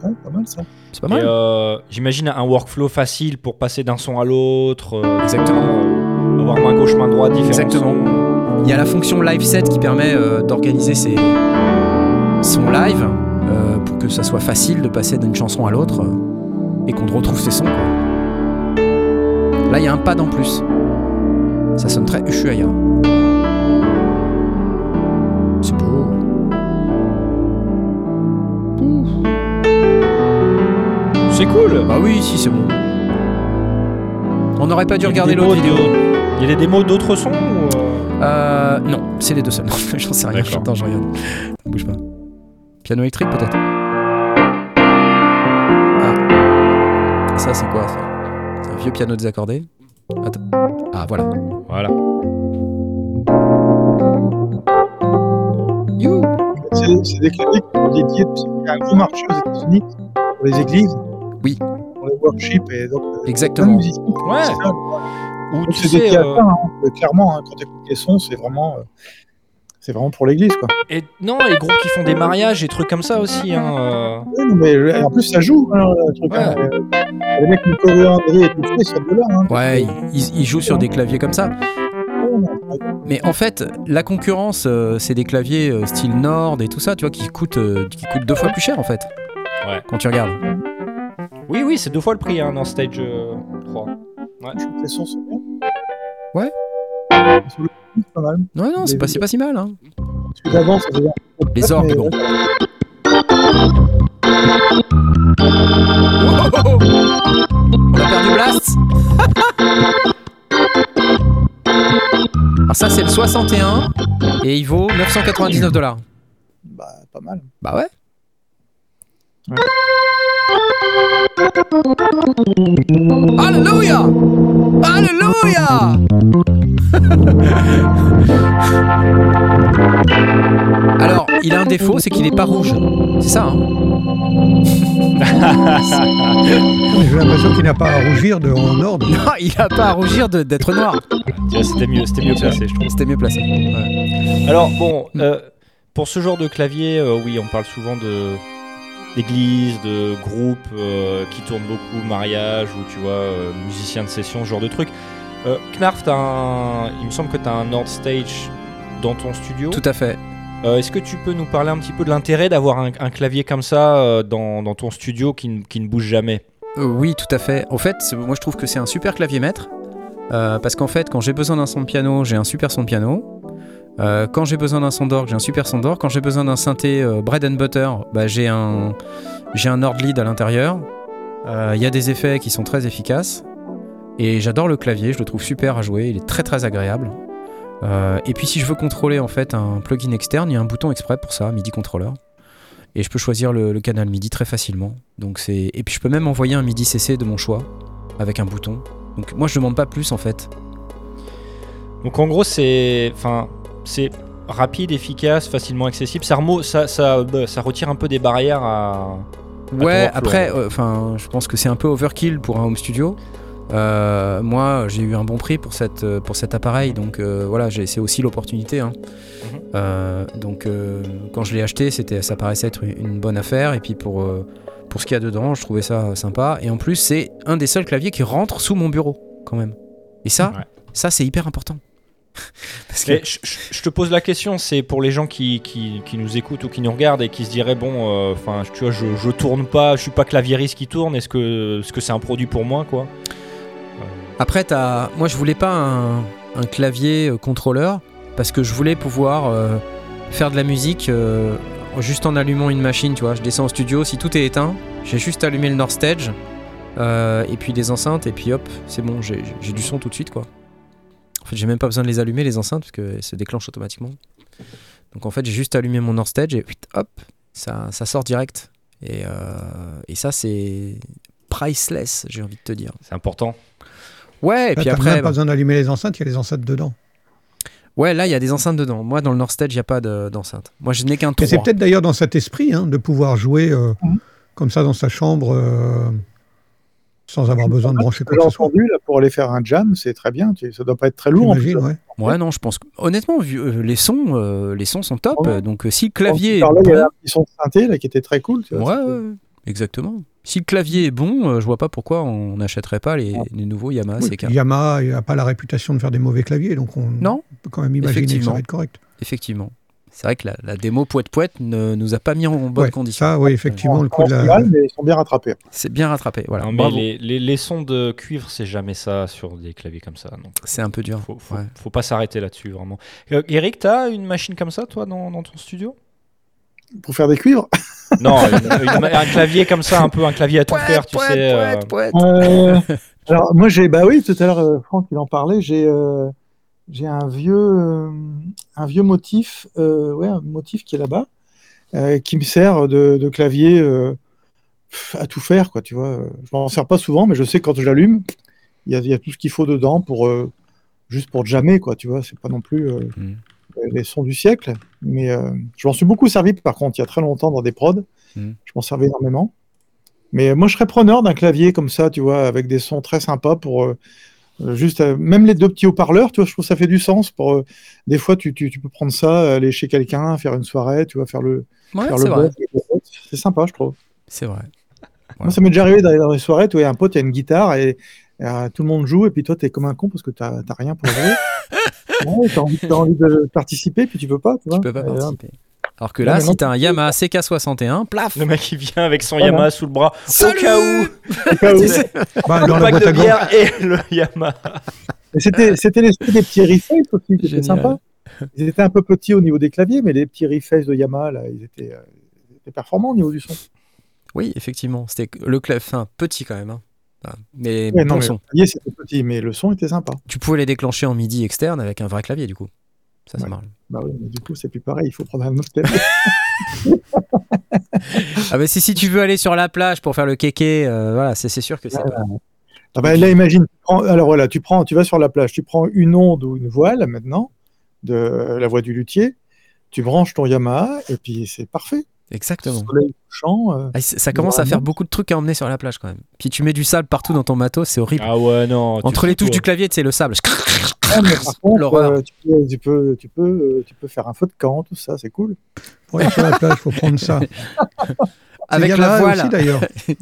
Ouais, pas mal ça. C'est pas mal. euh, j'imagine un workflow facile pour passer d'un son à l'autre. euh, Exactement. euh, avoir main gauche, main droite, différents Exactement. sons. Il y a la fonction live set qui permet euh, d'organiser ses, son live euh, pour que ça soit facile de passer d'une chanson à l'autre euh, et qu'on retrouve ses sons. quoi. Là, il y a un pad en plus. Ça sonne très Ushuaïa. C'est cool. Bah oui, si, c'est bon. On n'aurait pas dû regarder l'autre vidéo. Il y a des démos d'autres sons ou, euh, Euh, non, c'est les deux seuls. J'en sais rien. Attends, je regarde. Bouge pas. Piano électrique peut-être Ah. Ça, c'est quoi ça? C'est un vieux piano désaccordé. Attends. Ah, voilà. Voilà. You C'est des claviers qui sont dédiés. tu sais, Il y a un gros marché aux États-Unis pour les églises. Oui. Les worship et donc. Exactement. Ouais. Ou tu sais, euh, hein. Euh, Clairement, hein, quand tu écoutes les sons, c'est vraiment, euh, c'est vraiment pour l'église, quoi. et non, les groupes qui font des mariages et trucs comme ça aussi. Hein, euh. Mais en plus, ça joue. hein, le truc, Ouais. Les mecs qui chorégraphieraient et tout ça, ils de là. Hein. Ouais, ils, ils jouent sur des claviers comme ça. Mais en fait, la concurrence, euh, c'est des claviers euh, style Nord et tout ça, tu vois, qui coûtent, euh, qui coûtent deux fois plus cher en fait. Ouais. Quand tu regardes. Oui, oui, c'est deux fois le prix hein, dans Stage euh, 3. je trouve que les sons sont bien. Ouais. C'est pas mal. Non, non, c'est pas, c'est pas si mal. Hein. Celui d'avant, ça faisait un peu Les orgues, mais, bon. euh, On a perdu Blast Alors ça c'est le 61 et il vaut 999 dollars. Bah, pas mal. Bah ouais. Alléluia Alléluia Alors, il a un défaut, c'est qu'il est pas rouge. C'est ça, hein J'ai l'impression qu'il n'a pas à rougir de, en ordre. Non, il a pas à rougir de- d'être noir. C'était mieux, c'était mieux placé, je trouve. C'était mieux placé. Ouais. Alors bon, euh, pour ce genre de clavier, euh, oui, on parle souvent de d'églises, de groupes euh, qui tournent beaucoup, mariage ou tu vois, euh, musiciens de session, ce genre de truc. Euh, Knarf, un... il me semble que tu as un Nord Stage dans ton studio. Tout à fait. Euh, Est-ce que tu peux nous parler un petit peu de l'intérêt d'avoir un, un clavier comme ça euh, dans, dans ton studio qui, ne- qui ne bouge jamais? Euh, oui, tout à fait. En fait, moi je trouve que c'est un super clavier maître. parce qu'en fait, quand j'ai besoin d'un son de piano, j'ai un super son de piano. Euh, quand j'ai besoin d'un son d'orgue, j'ai un super son d'orgue. Quand j'ai besoin d'un synthé euh, bread and butter, bah, j'ai un, j'ai un Nord lead à l'intérieur. Euh, Il y a des effets qui sont très efficaces. Et j'adore le clavier, je le trouve super à jouer, il est très très agréable. Euh, et puis si je veux contrôler en fait un plugin externe, il y a un bouton exprès pour ça, MIDI controller. Et je peux choisir le, le canal MIDI très facilement. Donc et puis je peux même envoyer un MIDI CC de mon choix avec un bouton. Donc moi je demande pas plus en fait. Donc en gros, c'est, enfin, c'est rapide, efficace, facilement accessible. Ça, remo- ça, ça, bah, ça retire un peu des barrières à. Ouais, après, euh, enfin, je pense que c'est un peu overkill pour un home studio. Euh, moi, j'ai eu un bon prix pour, cette, euh, pour cet appareil, donc euh, voilà, j'ai- c'est aussi l'opportunité. hein. Mhm. Donc, quand je l'ai acheté, c'était, ça paraissait être une bonne affaire. Et puis pour, pour ce qu'il y a dedans, je trouvais ça sympa. Et en plus, c'est un des seuls claviers qui rentre sous mon bureau, quand même. Et ça, Ouais. ça c'est hyper important. Parce que Et je, te pose la question, c'est pour les gens qui, qui, qui nous écoutent ou qui nous regardent et qui se diraient bon, euh, enfin, tu vois, je, je tourne pas, je suis pas claviériste qui tourne. Est-ce que, est-ce que c'est un produit pour moi, quoi? Après, t'as- moi, je voulais pas un, un clavier euh, contrôleur parce que je voulais pouvoir euh, faire de la musique euh, juste en allumant une machine. Tu vois, je descends au studio, si tout est éteint, j'ai juste allumé le North Stage euh, et puis des enceintes et puis hop, c'est bon, j'ai j'ai du son tout de suite, quoi. En fait, j'ai même pas besoin de les allumer les enceintes parce qu'elles se déclenchent automatiquement. Donc en fait, j'ai juste allumé mon North Stage et puis, hop, ça, ça sort direct. Et, euh, et ça, c'est priceless, j'ai envie de te dire. C'est important. Ouais, et Là, puis après. même bah- pas besoin d'allumer les enceintes, il y a les enceintes dedans. Ouais, là, il y a des enceintes dedans. Moi, dans le North Stage, il n'y a pas de- d'enceinte. Moi, je n'ai qu'un 3. Et c'est peut-être d'ailleurs dans cet esprit hein, de pouvoir jouer euh, Mhm. comme ça dans sa chambre euh, sans avoir besoin de brancher J'ai quoi que ce soit. là, pour aller faire un jam, c'est très bien. Ça doit pas être très lourd. en plus. Ouais. Ouais, non, je pense. que- Honnêtement, vu, euh, les sons, euh, les sons sont top. Ouais. Donc, euh, si le clavier il y bon, a un petit son synthé là, qui était très cool. tu vois, ouais, ouais, exactement. Si le clavier est bon, euh, je vois pas pourquoi on n'achèterait pas les, Ouais. les nouveaux Yamaha Oui, CK. puis Yamaha n'a pas la réputation de faire des mauvais claviers, donc on Non, peut quand même imaginer que ça va être correct. effectivement. C'est vrai que la, la démo poète poète ne nous a pas mis en bonne Ouais, condition. Ça, oui, effectivement, le coup de la. final, mais ils sont bien rattrapés. C'est bien rattrapé. Voilà. Non, mais Bravo. les, les, les sons de cuivre, c'est jamais ça sur des claviers comme ça. C'est un peu dur. faut, faut, Ouais. faut pas s'arrêter là-dessus, vraiment. Euh, Eric, t'as une machine comme ça, toi, dans, dans ton studio? Pour faire des cuivres? Non, une- une- un clavier comme ça, un peu un clavier à tout faire, tu Poète, sais. euh, poète, poète. Euh, alors moi j'ai bah oui tout à l'heure euh, Franck il en parlait j'ai euh, j'ai un vieux euh, un vieux motif euh, ouais un motif qui est là-bas euh, qui me sert de, de clavier à tout faire quoi tu vois je m'en sers pas souvent mais je sais que quand je l'allume il y a, il y a tout ce qu'il faut dedans pour euh, juste pour jammer quoi tu vois c'est pas non plus euh, Mm. les sons du siècle mais euh, je m'en suis beaucoup servi par contre il y a très longtemps dans des prods Mm. je m'en servais énormément mais moi, je serais preneur d'un clavier comme ça, tu vois, avec des sons très sympas pour juste, euh, même les deux petits haut-parleurs, tu vois, je trouve que ça fait du sens. Pour euh, des fois, tu, tu, tu peux prendre ça, aller chez quelqu'un, faire une soirée, tu vois, faire le, Ouais, faire le. C'est sympa, je trouve. C'est vrai. Moi, ça m'est déjà arrivé d'aller dans des soirées, tu vois, un pote, il y a une guitare et, euh, tout le monde joue, et puis toi, t'es comme un con parce que t'as rien pour jouer. ouais, t'as envie, de participer, puis tu peux pas, tu vois. Tu peux pas là, participer. Alors que là, si t'as un Yamaha CK61, plaf Le mec, il vient avec son Voilà. Yamaha sous le bras, Salut au cas où, au cas où. Bah, le dans pack de bière et le Yamaha. C'était, c'était l'esprit des petits refaces aussi, qui étaient Génial. sympas. Ils étaient un peu petits au niveau des claviers, mais les petits refaces de Yamaha, là, ils étaient, euh, ils étaient performants au niveau du son. Oui, effectivement. C'était le clavier, enfin, petit quand même. hein. Enfin, mais Ouais, bon non, mais son. le clavier, c'était petit, mais le son était sympa. Tu pouvais les déclencher en MIDI externe avec un vrai clavier, du coup. Ça, ça Ouais. marche. Bah oui, mais du coup, c'est plus pareil, il faut prendre un autre clavier. Ah bah si, si tu veux aller sur la plage pour faire le kéké, euh, voilà, c'est c'est sûr que c'est pas... Ah bah, là, imagine, tu prends- alors voilà, tu, prends, tu vas sur la plage, tu prends une onde ou une voile maintenant, de la voix du luthier, tu branches ton Yamaha, et puis c'est parfait. Exactement. Soleil couchant. euh, Ah, ça commence à faire beaucoup de trucs à emmener sur la plage quand même. Puis tu mets du sable partout dans ton matos, c'est horrible. Ah ouais, non. Entre les touches du clavier, c'est le sable. Ouais, mais par contre, L'horreur. euh, tu, peux, tu, peux, tu, peux, euh, tu peux faire un feu de camp, tout ça, c'est cool. Pour aller sur la plage, il faut prendre ça. Avec la Yamaha voile. aussi d'ailleurs.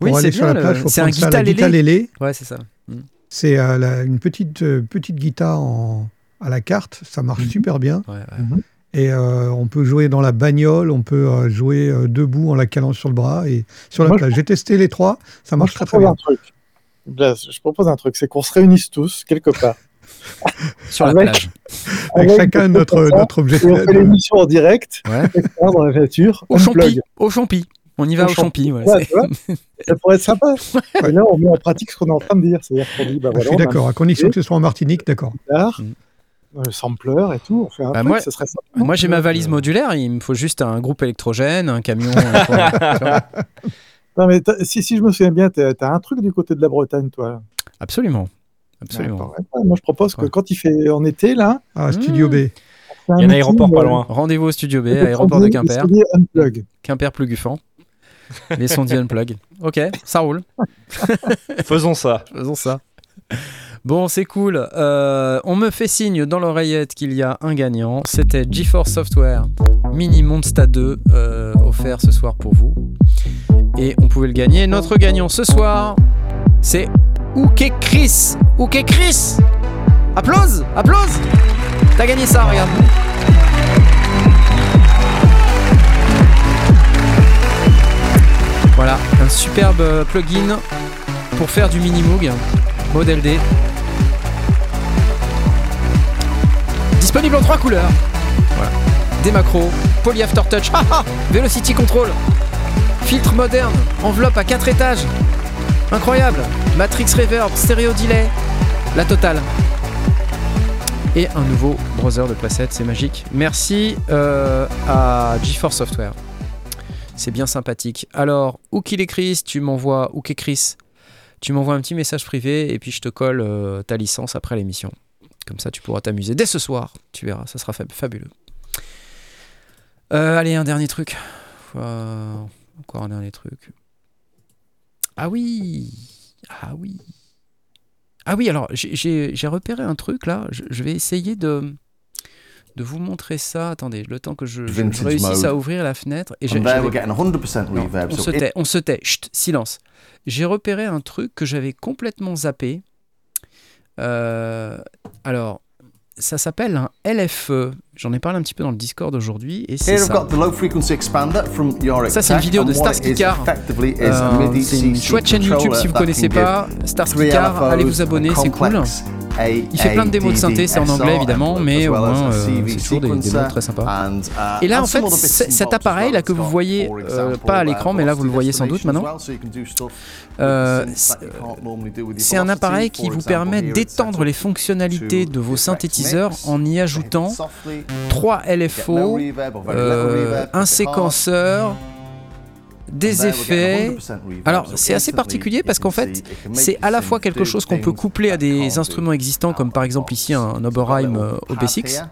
Oui, c'est bien. la le- plage, faut C'est un prendre ça, la guitar lélé. lélé. Ouais, c'est ça. Mm. C'est euh, la- une petite, euh, petite guitare en- à la carte, ça marche Mhm. super bien. Ouais, ouais. Et euh, on peut jouer dans la bagnole, on peut euh, jouer euh, debout en la calant sur le bras et sur la Moi, plage. J'ai testé les trois, ça marche très très bien. un truc. Blaise, je propose un truc, c'est qu'on se réunisse tous quelque part. Sur la plage. Avec Avec chacun notre, notre objet. Et on fait l'émission en direct, Ouais. dans la voiture, Au champi. Au champi. On y va Au au champi. ouais, ça pourrait être sympa. Et là, on met en pratique ce qu'on est en train de dire. C'est-à-dire qu'on dit, bah Je suis d'accord, à condition que ce soit en Martinique, d'accord. guitare, Mm. le sampler et tout. On fait un Bah, truc, moi- ça serait sympa. Moi, j'ai ma valise Euh, modulaire. Il me faut juste un groupe électrogène, un camion. un. Non, mais si, si je me souviens bien, t'as as un truc du côté de la Bretagne, toi. Absolument. Absolument. Ouais. Moi, je propose que Ouais. quand il fait en été, là, Ah, Studio Mmh. B. Il y a un meeting, aéroport pas euh, loin. Rendez-vous au studio B, aéroport de Quimper. Quimper plus Guffan. Les sondiers unplug. Ok, ça roule. Faisons ça. Faisons ça. Bon, c'est cool. Euh, on me fait signe dans l'oreillette qu'il y a un gagnant. C'était GeForce Software Mini Monsta 2 euh, offert ce soir pour vous. Et on pouvait le gagner. Notre gagnant ce soir, c'est Ouké Chris. Ouké Chris Applause Applause T'as gagné ça, regarde. Voilà, un superbe euh, plugin pour faire du mini Moog, modèle D. Disponible en trois couleurs. Voilà. Des macros, Poly Aftertouch, haha, Velocity Control, filtre moderne, enveloppe à 4 étages. Incroyable. Matrix Reverb, stéréo delay, la totale. Et un nouveau browser de placette, c'est magique. Merci euh, à GeForce Software. C'est bien sympathique. Alors, où qu'il est tu m'envoies, où tu m'envoies un petit message privé et puis je te colle euh, ta licence après l'émission. Comme ça, tu pourras t'amuser dès ce soir. Tu verras, ça sera fab- fabuleux. Euh, allez, un dernier truc. Euh, encore un dernier truc. Ah oui Ah oui Ah oui, alors j'ai- repéré un truc là. Je, je vais essayer de, de vous montrer ça. Attendez, le temps que je, je- je réussisse à ouvrir la fenêtre. Et And j'ai- there j'avais- we're getting 100% non, on se it- tait, on se tait. Chut, silence. J'ai repéré un truc que j'avais complètement zappé. Euh, alors, ça s'appelle un LFE. J'en ai parlé un petit peu dans le Discord aujourd'hui. Et c'est ça. got the low frequency expander from Yorick Ça, c'est une vidéo de what it Starsky is Car. effectively is Euh, c'est une chouette chaîne YouTube si vous that connaissez pas. Starsky three Car, allez vous abonner, c'est cool. Il fait plein de démos de synthé, c'est en anglais évidemment, mais au moins euh, c'est toujours des démos très sympas. and, uh, Et là, en fait, cet appareil là que vous voyez, euh, pas à uh, l'écran, mais là vous le voyez sans doute maintenant. Euh, c'est- un appareil qui vous permet d'étendre les fonctionnalités de vos synthétiseurs en y ajoutant softly, 3 get no LFO, un séquenceur, des we're effets. getting 100% reverb. Alors, c'est assez particulier parce qu'en fait, c'est à la fois quelque chose qu'on peut coupler à des instruments existants, comme par exemple ici un Oberheim little euh, pad OB6. here.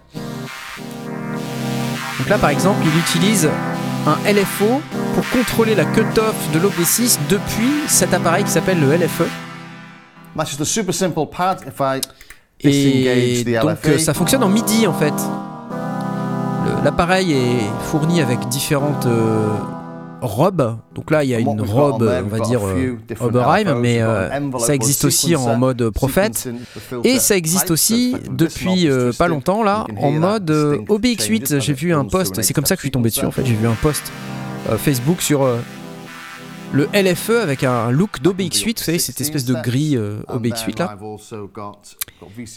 Donc là, par exemple, il utilise un LFO pour contrôler la cut-off de l'OB6 depuis cet appareil qui s'appelle le LFE. I Et donc euh, ça fonctionne en MIDI en fait. L'appareil est fourni avec différentes euh, robes. Donc là, il y a une robe, on va dire euh, Oberheim, mais euh, ça existe aussi en mode prophète. Et ça existe aussi depuis euh, pas longtemps là en mode euh, distinct changes OBX8. when J'ai vu un post, c'est comme ça que je suis tombé dessus en fait. J'ai vu un post Facebook sur le LFE avec un look d'OBX8. Vous savez, cette espèce de grille euh, And OBX8 then là.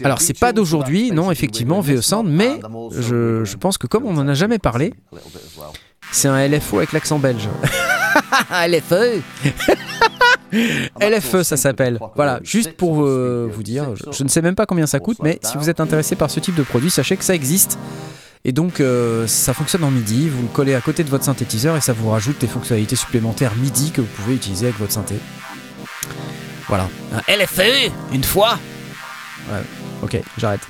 Alors, c'est pas d'aujourd'hui, non, effectivement, VE Sound, mais je, pense que comme on en a jamais parlé, c'est un LFO avec l'accent belge. LFE LFE, ça s'appelle. Voilà, juste pour euh, vous dire, je, je ne sais même pas combien ça coûte, mais si vous êtes intéressé par ce type de produit, sachez que ça existe. Et donc, euh, ça fonctionne en MIDI. Vous le collez à côté de votre synthétiseur et ça vous rajoute des fonctionnalités supplémentaires MIDI que vous pouvez utiliser avec votre synthé. Voilà. Un LFE Une fois? Ouais, ok, j'arrête.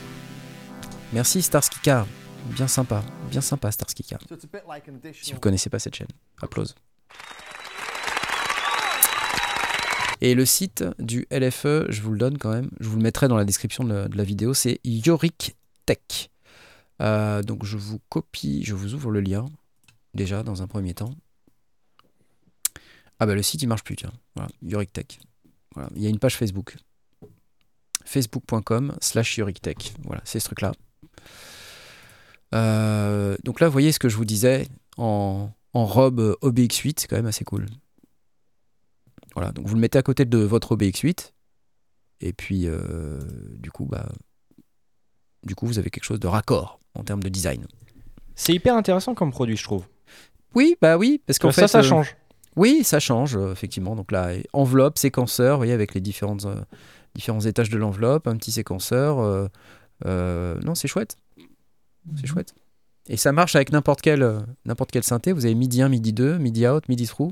Merci Starsky Car. Bien sympa, bien sympa Starsky Car. Si vous connaissez pas cette chaîne, applause. Et le site du LFE, je vous le donne quand même, je vous le mettrai dans la description de la, de la vidéo, c'est Yorick Tech. Euh, donc je vous copie, je vous ouvre le lien, déjà dans un premier temps. Ah bah le site il marche plus, tiens. Voilà, Yorick Tech. Voilà, il y a une page Facebook. Facebook.com slash Yorick Tech. Voilà, c'est ce truc-là. Euh, donc là, vous voyez ce que je vous disais en, en robe OBX8, c'est quand même assez cool. Voilà, donc vous le mettez à côté de votre OBX8, et puis euh, du coup, bah, du coup, vous avez quelque chose de raccord en termes de design. C'est hyper intéressant comme produit, je trouve. Oui, bah oui, parce qu'en ça, fait, ça euh, change. Oui, ça change, effectivement. Donc là, enveloppe, séquenceur, vous voyez, avec les différentes, différents étages de l'enveloppe, un petit séquenceur. non, c'est chouette. C'est chouette. Et ça marche avec n'importe quel, euh, n'importe quel synthé. Vous avez MIDI 1, MIDI 2, MIDI out, MIDI through.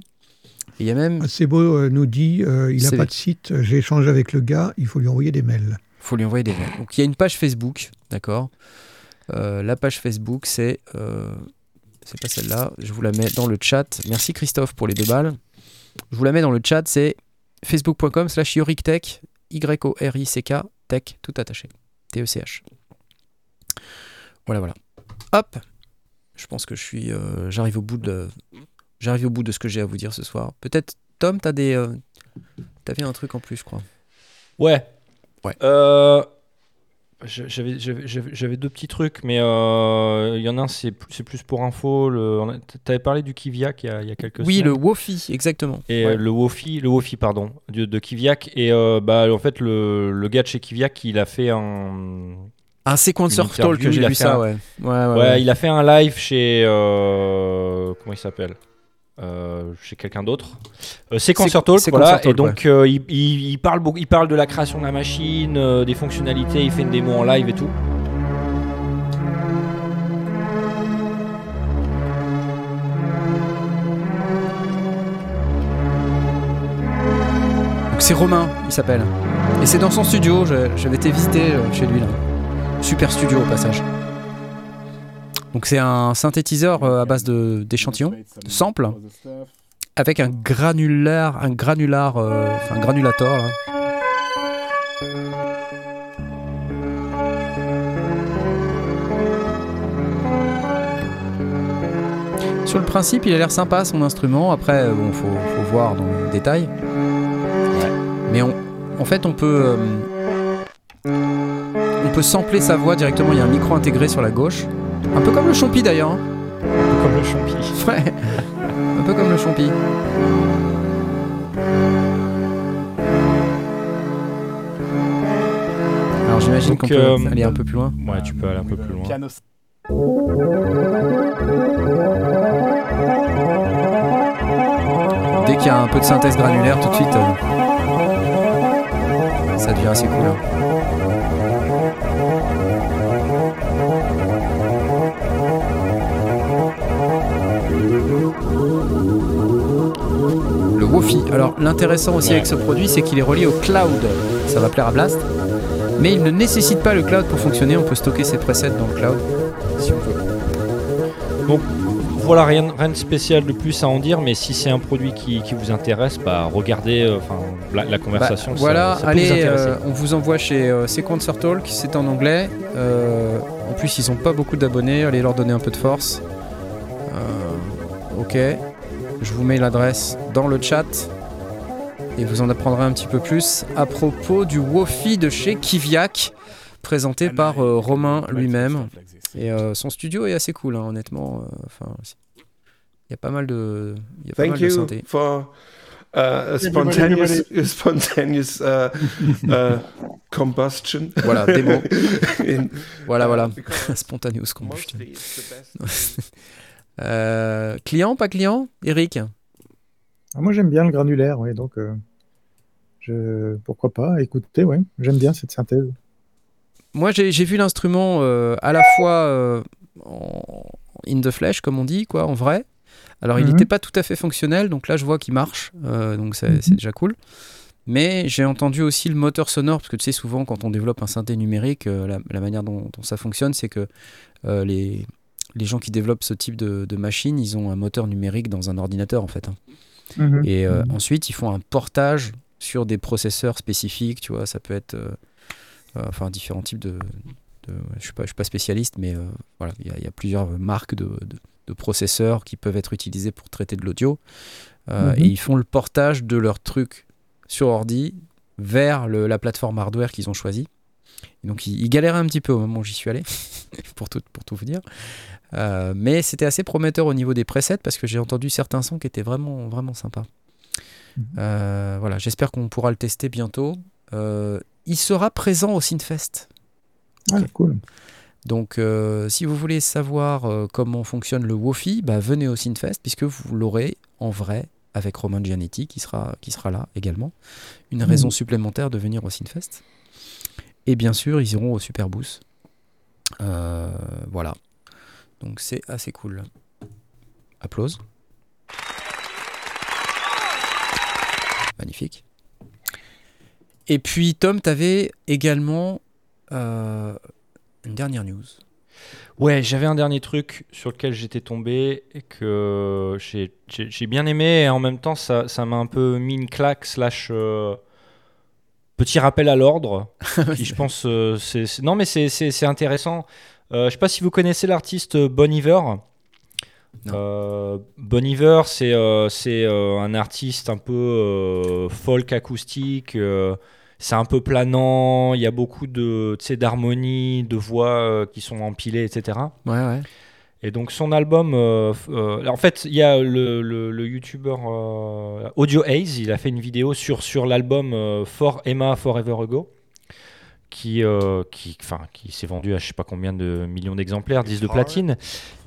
Il y a même, C'est beau, euh, nous dit, euh, il n'a pas de site, j'ai échangé avec le gars, il faut lui envoyer des mails. faut lui envoyer des mails. Donc il y a une page Facebook, d'accord Euh, La page Facebook, c'est. euh, c'est pas celle-là. Je vous la mets dans le chat. Merci Christophe pour les deux balles. Je vous la mets dans le chat. C'est facebook.com slash yorictech. Y-O-R-I-C-K. Tech, tout attaché. T-E-C-H. Voilà, voilà. Hop Je pense que je suis. euh, J'arrive au bout de. J'arrive au bout de ce que j'ai à vous dire ce soir. Peut-être, Tom, t'as des. euh, T'avais un truc en plus, je crois. Ouais. Ouais. Euh, J'avais j'avais- j'avais- deux petits trucs, mais il y en a un, c'est plus, c'est plus pour info. le- T'avais parlé du Kiviak il y a, il y a quelques Oui, semaines. le Wofi, exactement. Et Ouais. le Wofi, le Wofi pardon, de, de Kiviak. Et bah, en fait, le, le gars de chez Kiviak, il a fait un. Un séquenceur Une interview, talk, j'ai il a vu ça, un- ouais. Ouais, ouais, Ouais, ouais. il a fait un live chez. euh, comment il s'appelle? Euh, Chez quelqu'un d'autre. Euh, Sequencer Talk, voilà. Talk, et donc, euh, il, il- il parle beaucoup, il parle de la création de la machine, des fonctionnalités, il fait une démo en live et tout. Donc c'est Romain, il s'appelle. Et c'est dans son studio, j'avais été visiter euh, chez lui là. Super studio au passage. Donc c'est un synthétiseur euh, à base de- d'échantillons, de samples, avec un granulaire, un granular, euh, enfin un granulator là. Sur le principe, il a l'air sympa son instrument. Après, euh, bon, faut, faut voir dans le détail. Mais on, en fait, on peut, euh, on peut sampler sa voix directement. Il y a un micro intégré sur la gauche, un peu comme le Champi d'ailleurs. hein. Comme le champi. Ouais, un peu comme le Champi. Alors j'imagine qu'on peut euh, aller un peu plus loin. Ouais, tu peux aller un peu plus loin. Dès qu'il y a un peu de synthèse granulaire, tout de suite, euh, ça devient assez cool. Le Alors l'intéressant aussi avec ce produit, c'est qu'il est relié au cloud. Ça va plaire à Blast. Mais il ne nécessite pas le cloud pour fonctionner. On peut stocker ses presets dans le cloud si on veut. Voilà, rien, rien de spécial de plus à en dire, mais si c'est un produit qui, qui vous intéresse, bah, regardez euh, la, la conversation. Bah, ça- voilà, ça, peut allez, vous euh, on vous envoie chez euh, Sequencer Talk, c'est en anglais. Euh, en plus, ils ont pas beaucoup d'abonnés, allez leur donner un peu de force. Ok, je vous mets l'adresse dans le chat et vous en apprendrez un petit peu plus à propos du Wofi de chez Kiviak, présenté par euh, Romain lui-même. Et euh, son studio est assez cool, hein, honnêtement. euh, Enfin, il y a pas mal de, il y a pas Thank mal de you synthés. for uh, a spontaneous, a spontaneous uh, uh, combustion. Voilà, démo. In- Voilà, voilà. Spontaneous combustion. Euh, client, pas client Eric? Ah, moi, j'aime bien le granulaire, oui, donc euh, je... pourquoi pas écoutez, ouais, j'aime bien cette synthèse. Moi, j'ai vu l'instrument euh, à la fois en in the flesh, comme on dit, quoi, en vrai. Alors, il Mhm. n'était pas tout à fait fonctionnel, donc là, je vois qu'il marche, donc c'est Mhm. c'est déjà cool. Mais j'ai entendu aussi le moteur sonore, parce que tu sais, souvent, quand on développe un synthé numérique, la, la manière dont, dont ça fonctionne, c'est que les, les gens qui développent ce type de, de machine, ils ont un moteur numérique dans un ordinateur, en fait. hein. Mhm. Et euh, Mhm. ensuite, ils font un portage sur des processeurs spécifiques, tu vois, ça peut être euh, euh, enfin différents types de, de- je suis pas je suis pas spécialiste mais voilà, il y, a- il y a plusieurs marques de, processeurs qui peuvent être utilisés pour traiter de l'audio Mhm. et ils font le portage de leur truc sur ordi vers le- la plateforme hardware qu'ils ont choisi. Et donc ils, ils galéraient un petit peu au moment où j'y suis allé. pour, tout, pour tout vous dire. Euh, mais c'était assez prometteur au niveau des presets parce que j'ai entendu certains sons qui étaient vraiment, vraiment sympas. Euh, voilà, j'espère qu'on pourra le tester bientôt. Euh, il sera présent au Synfest. Ah, cool. Donc, euh, si vous voulez savoir euh, comment fonctionne le Wofi, bah, venez au Synfest puisque vous l'aurez en vrai avec Roman Giannetti qui sera, qui sera là également. Une raison supplémentaire de venir au Synfest. Et bien sûr, ils iront au Superboost. Euh, voilà. Donc, c'est assez cool. Applause. Magnifique. Et puis, Tom, tu avais également euh, une dernière news. Ouais, j'avais un dernier truc sur lequel j'étais tombé et que j'ai- bien aimé et en même temps ça ça m'a un peu mis une claque slash euh, petit rappel à l'ordre je pense euh, c'est non mais c'est intéressant. Euh, je sais pas si vous connaissez l'artiste Bon Iver. Euh, Bon Iver, c'est euh, euh, un artiste un peu euh, folk acoustique. euh, c'est un peu planant. Il y a beaucoup de d'harmonies, de voix euh, qui sont empilées, etc. Ouais, ouais. Et donc son album, euh, euh, en fait, il y a le, le, le youtubeur euh, Audio Haze, il a fait une vidéo sur, sur l'album euh, For Emma Forever Ago, qui, euh, qui, enfin, qui s'est vendu à je sais pas combien de millions d'exemplaires, 10 de platine.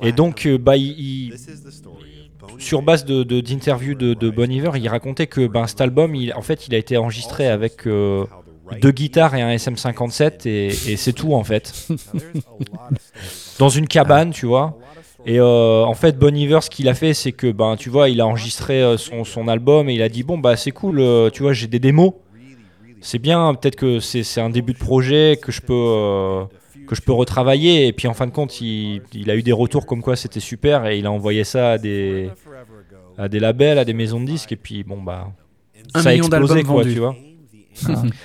Et donc, euh, bah, il, il- sur base de, d'interviews de, de Bon Iver, il racontait que ben, cet album, il, en fait, il a été enregistré avec euh, deux guitares et un SM57 et, et c'est tout en fait. Dans une cabane, tu vois. Et euh, en fait, Bon Iver, ce qu'il a fait, c'est que, ben, tu vois, il a enregistré son, son album et il a dit bon bah c'est cool, tu vois, j'ai des démos. C'est bien, peut-être que c'est, un début de projet que je peux euh, que je peux retravailler. Et puis en fin de compte, il, il a eu des retours comme quoi c'était super et il a envoyé ça à des à des labels, à des maisons de disques. Et puis bon bah Un ça a explosé quoi, vendus. tu vois.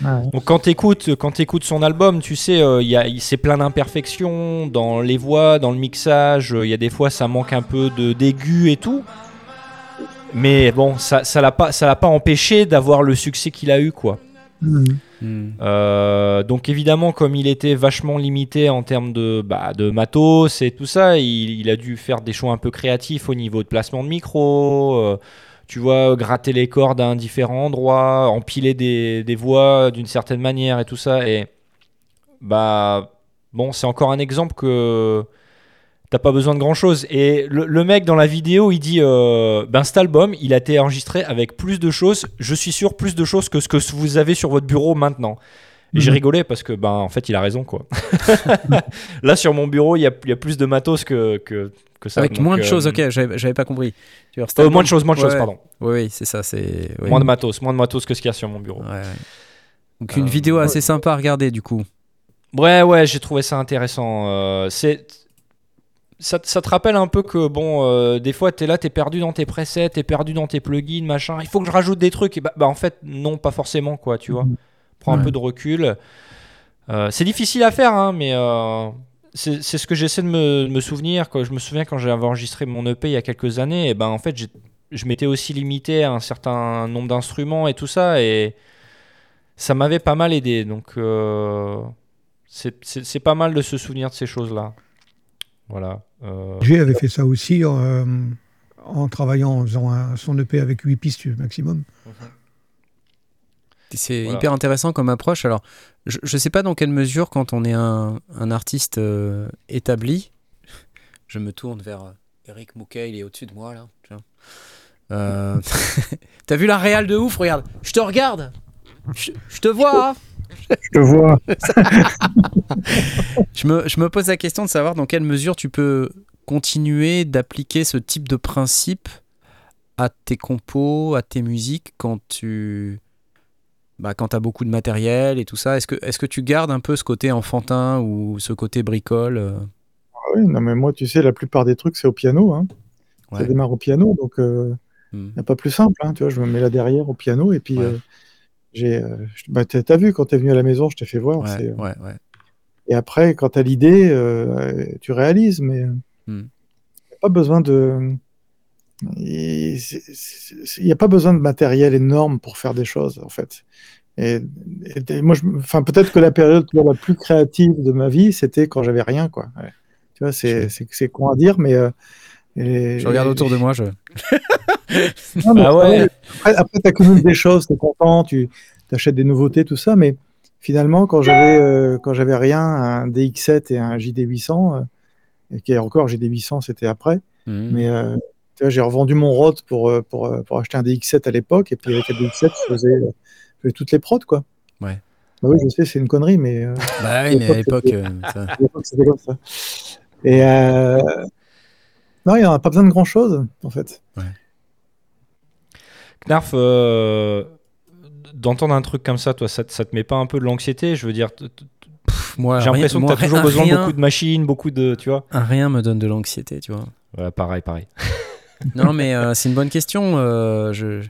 Ah, Donc quand t'écoutes quand t'écoutes son album, tu sais, euh, il y a il- c'est plein d'imperfections dans les voix, dans le mixage. euh, Il y a des fois ça manque un peu de d'aigu et tout. Mais bon, ça ça l'a pas ça l'a pas empêché d'avoir le succès qu'il a eu quoi. Hmm. Euh, donc évidemment, comme il était vachement limité en termes de, bah, de matos et tout ça, il, il a dû faire des choix un peu créatifs au niveau de placement de micro. euh, tu vois, gratter les cordes à un différent endroit, empiler des, des voix d'une certaine manière et tout ça. Et bah bon, c'est encore un exemple que t'as pas besoin de grand chose. Et le, le mec dans la vidéo, il dit euh, ben cet album, il a été enregistré avec plus de choses, je suis sûr, plus de choses que ce que vous avez sur votre bureau maintenant. Et j'ai Mhm. rigolé parce que, ben, en fait, il a raison, quoi. Là, sur mon bureau, il y a, il y a plus de matos que, que, que ça. Avec Donc, moins de euh, choses, ok, j'avais pas compris. Tu vois, euh, album- moins de choses, moins de Ouais, choses, pardon. Oui, oui, c'est ça, c'est. oui. Moins de matos, moins de matos que ce qu'il y a sur mon bureau. Ouais, ouais. Donc une vidéo assez sympa à regarder du coup. Ouais, ouais, j'ai trouvé ça intéressant. C'est ça, te- ça te rappelle un peu que bon, euh, des fois t'es là, t'es perdu dans tes presets, t'es perdu dans tes plugins, machin. Il faut que je rajoute des trucs. Et bah, bah, en fait, non, pas forcément, quoi. Tu vois. Prends un peu de recul. Euh, c'est difficile à faire, hein, mais euh, c'est c'est ce que j'essaie de me, de me souvenir. Quoi. Je me souviens quand j'avais enregistré mon EP il y a quelques années, et ben en fait, je m'étais aussi limité à un certain nombre d'instruments et tout ça, et ça m'avait pas mal aidé. Donc, euh, c'est- c'est c'est pas mal de se souvenir de ces choses-là. Voilà. Euh, G avait fait ça aussi euh, en travaillant, en faisant un- son EP avec 8 pistes maximum. C'est Voilà. hyper intéressant comme approche. Alors, je ne sais pas dans quelle mesure, quand on est un, un artiste euh, établi, je me tourne vers euh, Eric Mouquet, il est au-dessus de moi là. tu vois. Euh, T'as vu la réal de ouf Regarde, je te regarde, je, je te vois. hein. Je te vois. je, me, je me pose la question de savoir dans quelle mesure tu peux continuer d'appliquer ce type de principe à tes compos, à tes musiques quand tu bah, quand as beaucoup de matériel et tout ça. Est-ce que, est que tu gardes un peu ce côté enfantin ou ce côté bricole euh? Ah oui, non, mais moi, tu sais, la plupart des trucs, c'est au piano. Hein. Ça Ouais. démarre au piano, donc il Hmm. n'y a pas plus simple. Hein, tu vois, je me mets là derrière au piano et puis Ouais. euh, j'ai. euh, bah, t'as vu quand t'es venu à la maison, je t'ai fait voir. Ouais, euh, ouais, ouais. Et après, quand t'as l'idée, euh, tu réalises, mais il Hmm. n'y a pas besoin de. Il n'y a pas besoin de matériel énorme pour faire des choses, en fait. Et, et- et moi, je, enfin, peut-être que la période la plus créative de ma vie, c'était quand j'avais rien, quoi. Ouais. Tu vois, c'est, con à dire, mais. euh, et- Je regarde autour de moi, je. Non, Ah ouais. Après, après tu accumules des choses, tu es content, tu achètes des nouveautés, tout ça, mais finalement, quand j'avais euh, quand j'avais rien, un DX7 et un JD800, euh, et qui est encore JD800, c'était après, Mhm. mais euh, j'ai revendu mon Rode pour, pour, pour acheter un DX7 à l'époque, et puis avec le DX7, je faisais, je faisais toutes les prods, quoi. Ouais. Bah oui, je sais, c'est une connerie, mais euh, Bah oui, mais à l'époque. euh, ça- à l'époque, c'était comme ça. Et euh, non, il n'y en a pas besoin de grand chose, en fait. Knarf, euh, d'entendre un truc comme ça, toi, ça, te- ça te met pas un peu de l'anxiété? Je veux dire, Pff, moi, j'ai rien- l'impression que tu as toujours besoin de beaucoup de machines, beaucoup de. Tu vois Un rien me donne de l'anxiété, tu vois. Ouais, pareil, pareil. Non, mais euh, c'est une bonne question. euh, je-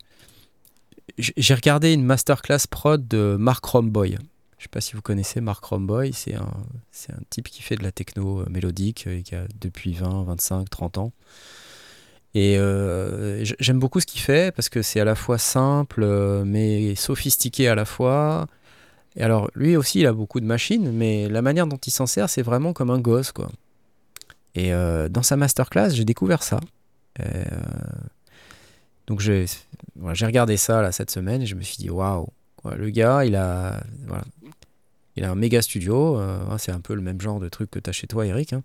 J'ai regardé une masterclass prod de Mark Romboy. Je sais pas si vous connaissez Mark Romboy. C'est un, c'est un type qui fait de la techno euh, mélodique euh, qui a depuis 20, 25, 30 ans. Et euh, j'aime beaucoup ce qu'il fait parce que c'est à la fois simple mais sophistiqué à la fois. Et alors, lui aussi, il a beaucoup de machines, mais la manière dont il s'en sert, c'est vraiment comme un gosse, quoi. Et dans sa masterclass, j'ai découvert ça. Donc j'ai j'ai regardé ça là, cette semaine et je me suis dit waouh, le gars il a, il a un méga studio, euh, hein, c'est un peu le même genre de truc que tu as chez toi Eric. hein.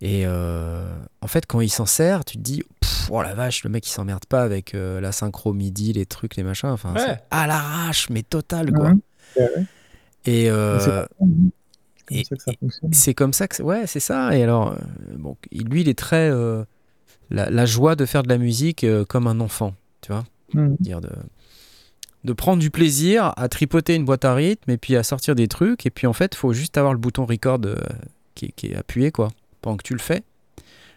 Et euh, en fait quand il s'en sert, tu te dis Pff, oh la vache, le mec il s'emmerde pas avec euh, la synchro midi, les trucs, les machins, enfin Ouais. c'est à l'arrache mais total quoi. Ouais, ouais. Et, euh, C'est comme ça que ça fonctionne. c'est comme ça que c'est- ouais c'est ça et alors bon lui il est très euh, la, la joie de faire de la musique euh, comme un enfant tu vois Mhm. dire de de prendre du plaisir à tripoter une boîte à rythme et puis à sortir des trucs. Et puis en fait faut juste avoir le bouton record euh, qui, est- appuyé quoi pendant que tu le fais.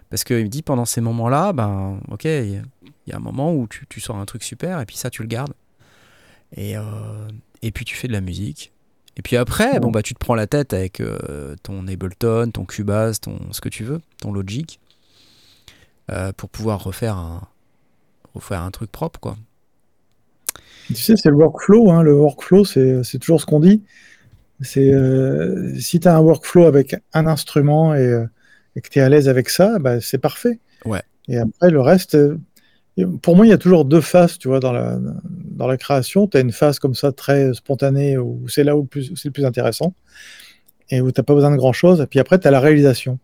Parce qu'il me dit pendant ces moments là ben ok il y, a- il un moment où tu, tu sors un truc super et puis ça tu le gardes. Et, euh, et puis tu fais de la musique. Et puis après, bon bah tu te prends la tête avec euh, ton Ableton, ton Cubase, ton ce que tu veux, ton Logic, pour pouvoir refaire un refaire un truc propre quoi. Tu sais, c'est le workflow. Hein. Le workflow, c'est toujours ce qu'on dit. C'est euh, si tu as un workflow avec un instrument et, euh, et que tu es à l'aise avec ça, bah, c'est parfait. Ouais. Et après, le reste, euh, pour moi, il y a toujours deux phases, tu vois, dans la, dans la création. Tu as une phase comme ça, très spontanée, où c'est là où c'est le plus intéressant, et où tu n'as pas besoin de grand-chose. Et puis après, tu as la réalisation.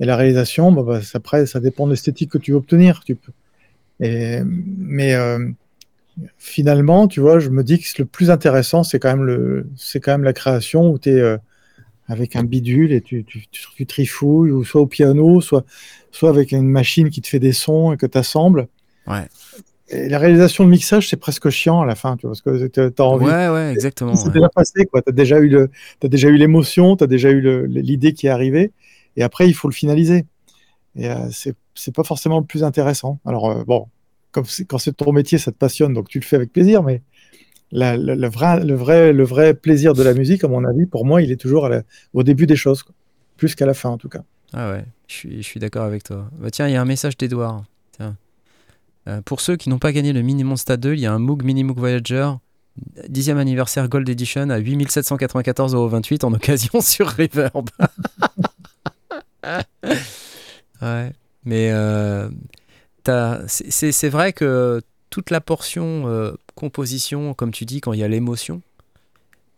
Et la réalisation, bah, bah, après, ça dépend de l'esthétique que tu veux obtenir. Tu peux. Et, mais finalement, tu vois, je me dis que le plus intéressant, c'est quand même le, c'est quand même la création où tu es avec un bidule et tu, tu, tu, tu trifouilles, ou soit au piano, soit, soit avec une machine qui te fait des sons et que tu assembles. Ouais. Et la réalisation de mixage, c'est presque chiant à la fin, tu vois, parce que tu as envie. Ouais ouais exactement. C'est ouais. déjà passé, quoi. Tu as déjà eu le, t'as déjà eu l'émotion, tu as déjà eu l'idée qui est arrivée, et après, il faut le finaliser. Et euh, c'est c'est pas forcément le plus intéressant. Alors, euh, bon, quand c'est ton métier, ça te passionne, donc tu le fais avec plaisir, mais le, vrai, plaisir de la musique, à mon avis, pour moi, il est toujours au début des choses, plus qu'à la fin, en tout cas. Ah ouais, je suis, d'accord avec toi. Bah tiens, il y a un message d'Edouard. Euh, pour ceux qui n'ont pas gagné le Mini Monster 2, il y a un Moog Mini Moog Voyager 10e anniversaire Gold Edition à 8794,28€ en occasion sur Reverb. ouais, mais euh, c'est- vrai que toute la portion euh, composition, comme tu dis, quand il y a l'émotion,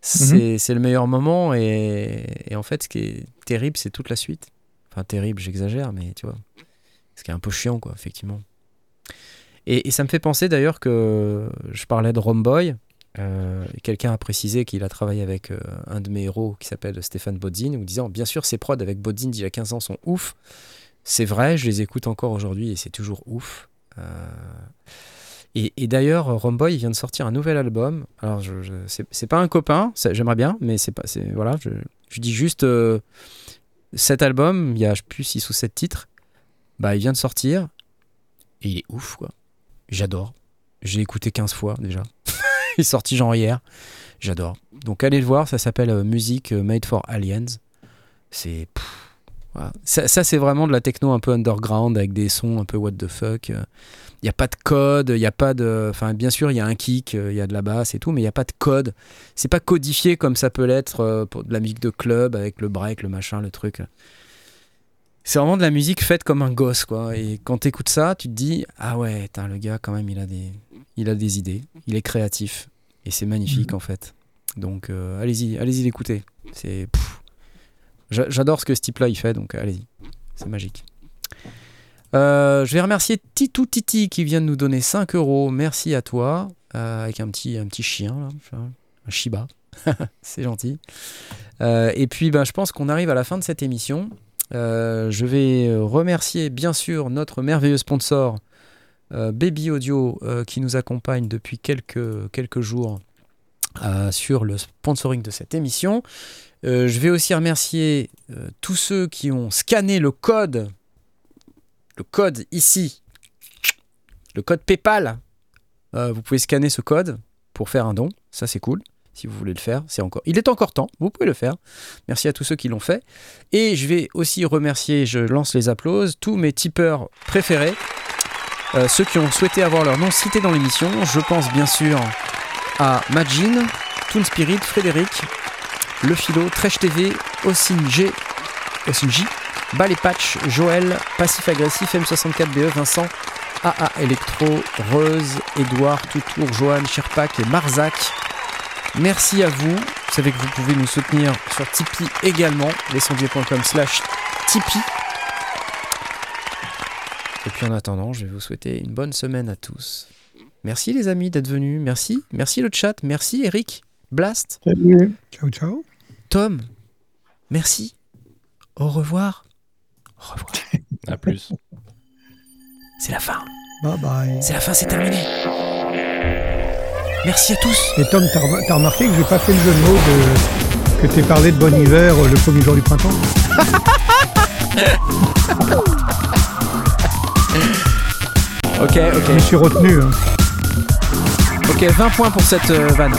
c'est c'est le meilleur moment. Et, et en fait, ce qui est terrible, c'est toute la suite. Enfin, terrible, j'exagère, mais tu vois. Ce qui est un peu chiant, quoi, effectivement. Et, et ça me fait penser d'ailleurs que je parlais de Romboy. Euh, Quelqu'un a précisé qu'il a travaillé avec euh, un de mes héros qui s'appelle Stéphane Bodzin, ou disant Bien sûr, ces prods avec Bodzin d'il y a 15 ans sont ouf. C'est vrai, je les écoute encore aujourd'hui et c'est toujours ouf. Euh, et, d'ailleurs, Romboy vient de sortir un nouvel album. Alors, c'est pas un copain, j'aimerais bien, mais c'est pas. Voilà, je, dis juste euh, cet album, il y a je plus 6 ou 7 titres. Bah, il vient de sortir et il est ouf, quoi. J'adore. J'ai écouté 15 fois déjà. il est sorti genre hier. J'adore. Donc, allez le voir, ça s'appelle euh, Music Made for Aliens. C'est. Voilà. Ça, ça, c'est vraiment de la techno un peu underground avec des sons un peu what the fuck. Il n'y a pas de code, il n'y a pas de. Enfin, bien sûr, il y a un kick, il y a de la basse et tout, mais il n'y a pas de code. C'est pas codifié comme ça peut l'être euh, pour de la musique de club avec le break, le machin, le truc. C'est vraiment de la musique faite comme un gosse, quoi. Et quand t'écoutes ça, tu te dis Ah ouais, le gars, quand même, il a des, il a des idées, il est créatif. Et c'est magnifique, en fait. Donc, euh, allez-y, allez-y l'écouter. C'est. pff. J'a- J'adore ce que ce type-là il fait, donc allez-y. C'est magique. Euh, je vais remercier Titou Titi qui vient de nous donner 5 euros. Merci à toi. Euh, avec un petit, un petit chien, un Shiba. C'est gentil. Euh, et puis, ben, je pense qu'on arrive à la fin de cette émission. Euh, je vais euh, remercier bien sûr notre merveilleux sponsor euh, Baby Audio euh, qui nous accompagne depuis quelques, quelques jours euh, sur le sponsoring de cette émission. Euh, je vais aussi remercier euh, tous ceux qui ont scanné le code, le code ici, le code PayPal. Euh, vous pouvez scanner ce code pour faire un don, ça c'est cool. Si vous voulez le faire, c'est encore, il est encore temps. Vous pouvez le faire. Merci à tous ceux qui l'ont fait. Et je vais aussi remercier, je lance les applauses, tous mes tipeurs préférés, ceux qui ont souhaité avoir leur nom cité dans l'émission. Je pense bien sûr à Majin, Toon Spirit, Frédéric, Le Philo, Trèche TV, Osin G, Osin J, Bal et Patch, Joël, Passif Agressif, M64BE, E, Vincent, AA Electro, Reuse, Edouard, Toutour, Johan, Sherpak et Marzac. Merci à vous. Vous savez que vous pouvez nous soutenir sur Tipeee également, lescendier.com slash Tipeee. Et puis en attendant, je vais vous souhaiter une bonne semaine à tous. Merci les amis d'être venus. Merci. Merci le chat. Merci Eric. Blast. Salut. Ciao, ciao. Tom. Merci. Au revoir. Au revoir. À plus. C'est la fin. Bye bye. C'est la fin, c'est terminé. Merci à tous. Et Tom, t'as re- t'as remarqué que j'ai pas fait le jeu de mots de... que t'es parlé de bon hiver euh, le premier jour du printemps? Ok, Je me ok. suis retenu. hein. Ok, 20 points pour cette euh, vanne.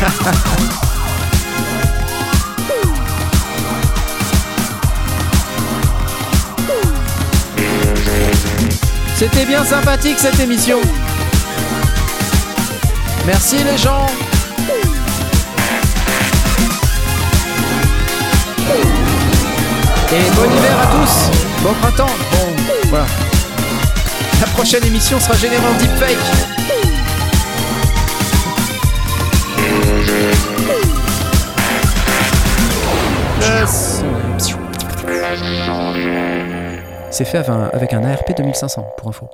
C'était bien sympathique cette émission. Merci les gens. Et bon hiver à tous. Bon printemps. Bon, voilà. La prochaine émission sera générée en deepfake. C'est fait avec un- avec un ARP 2500 pour info.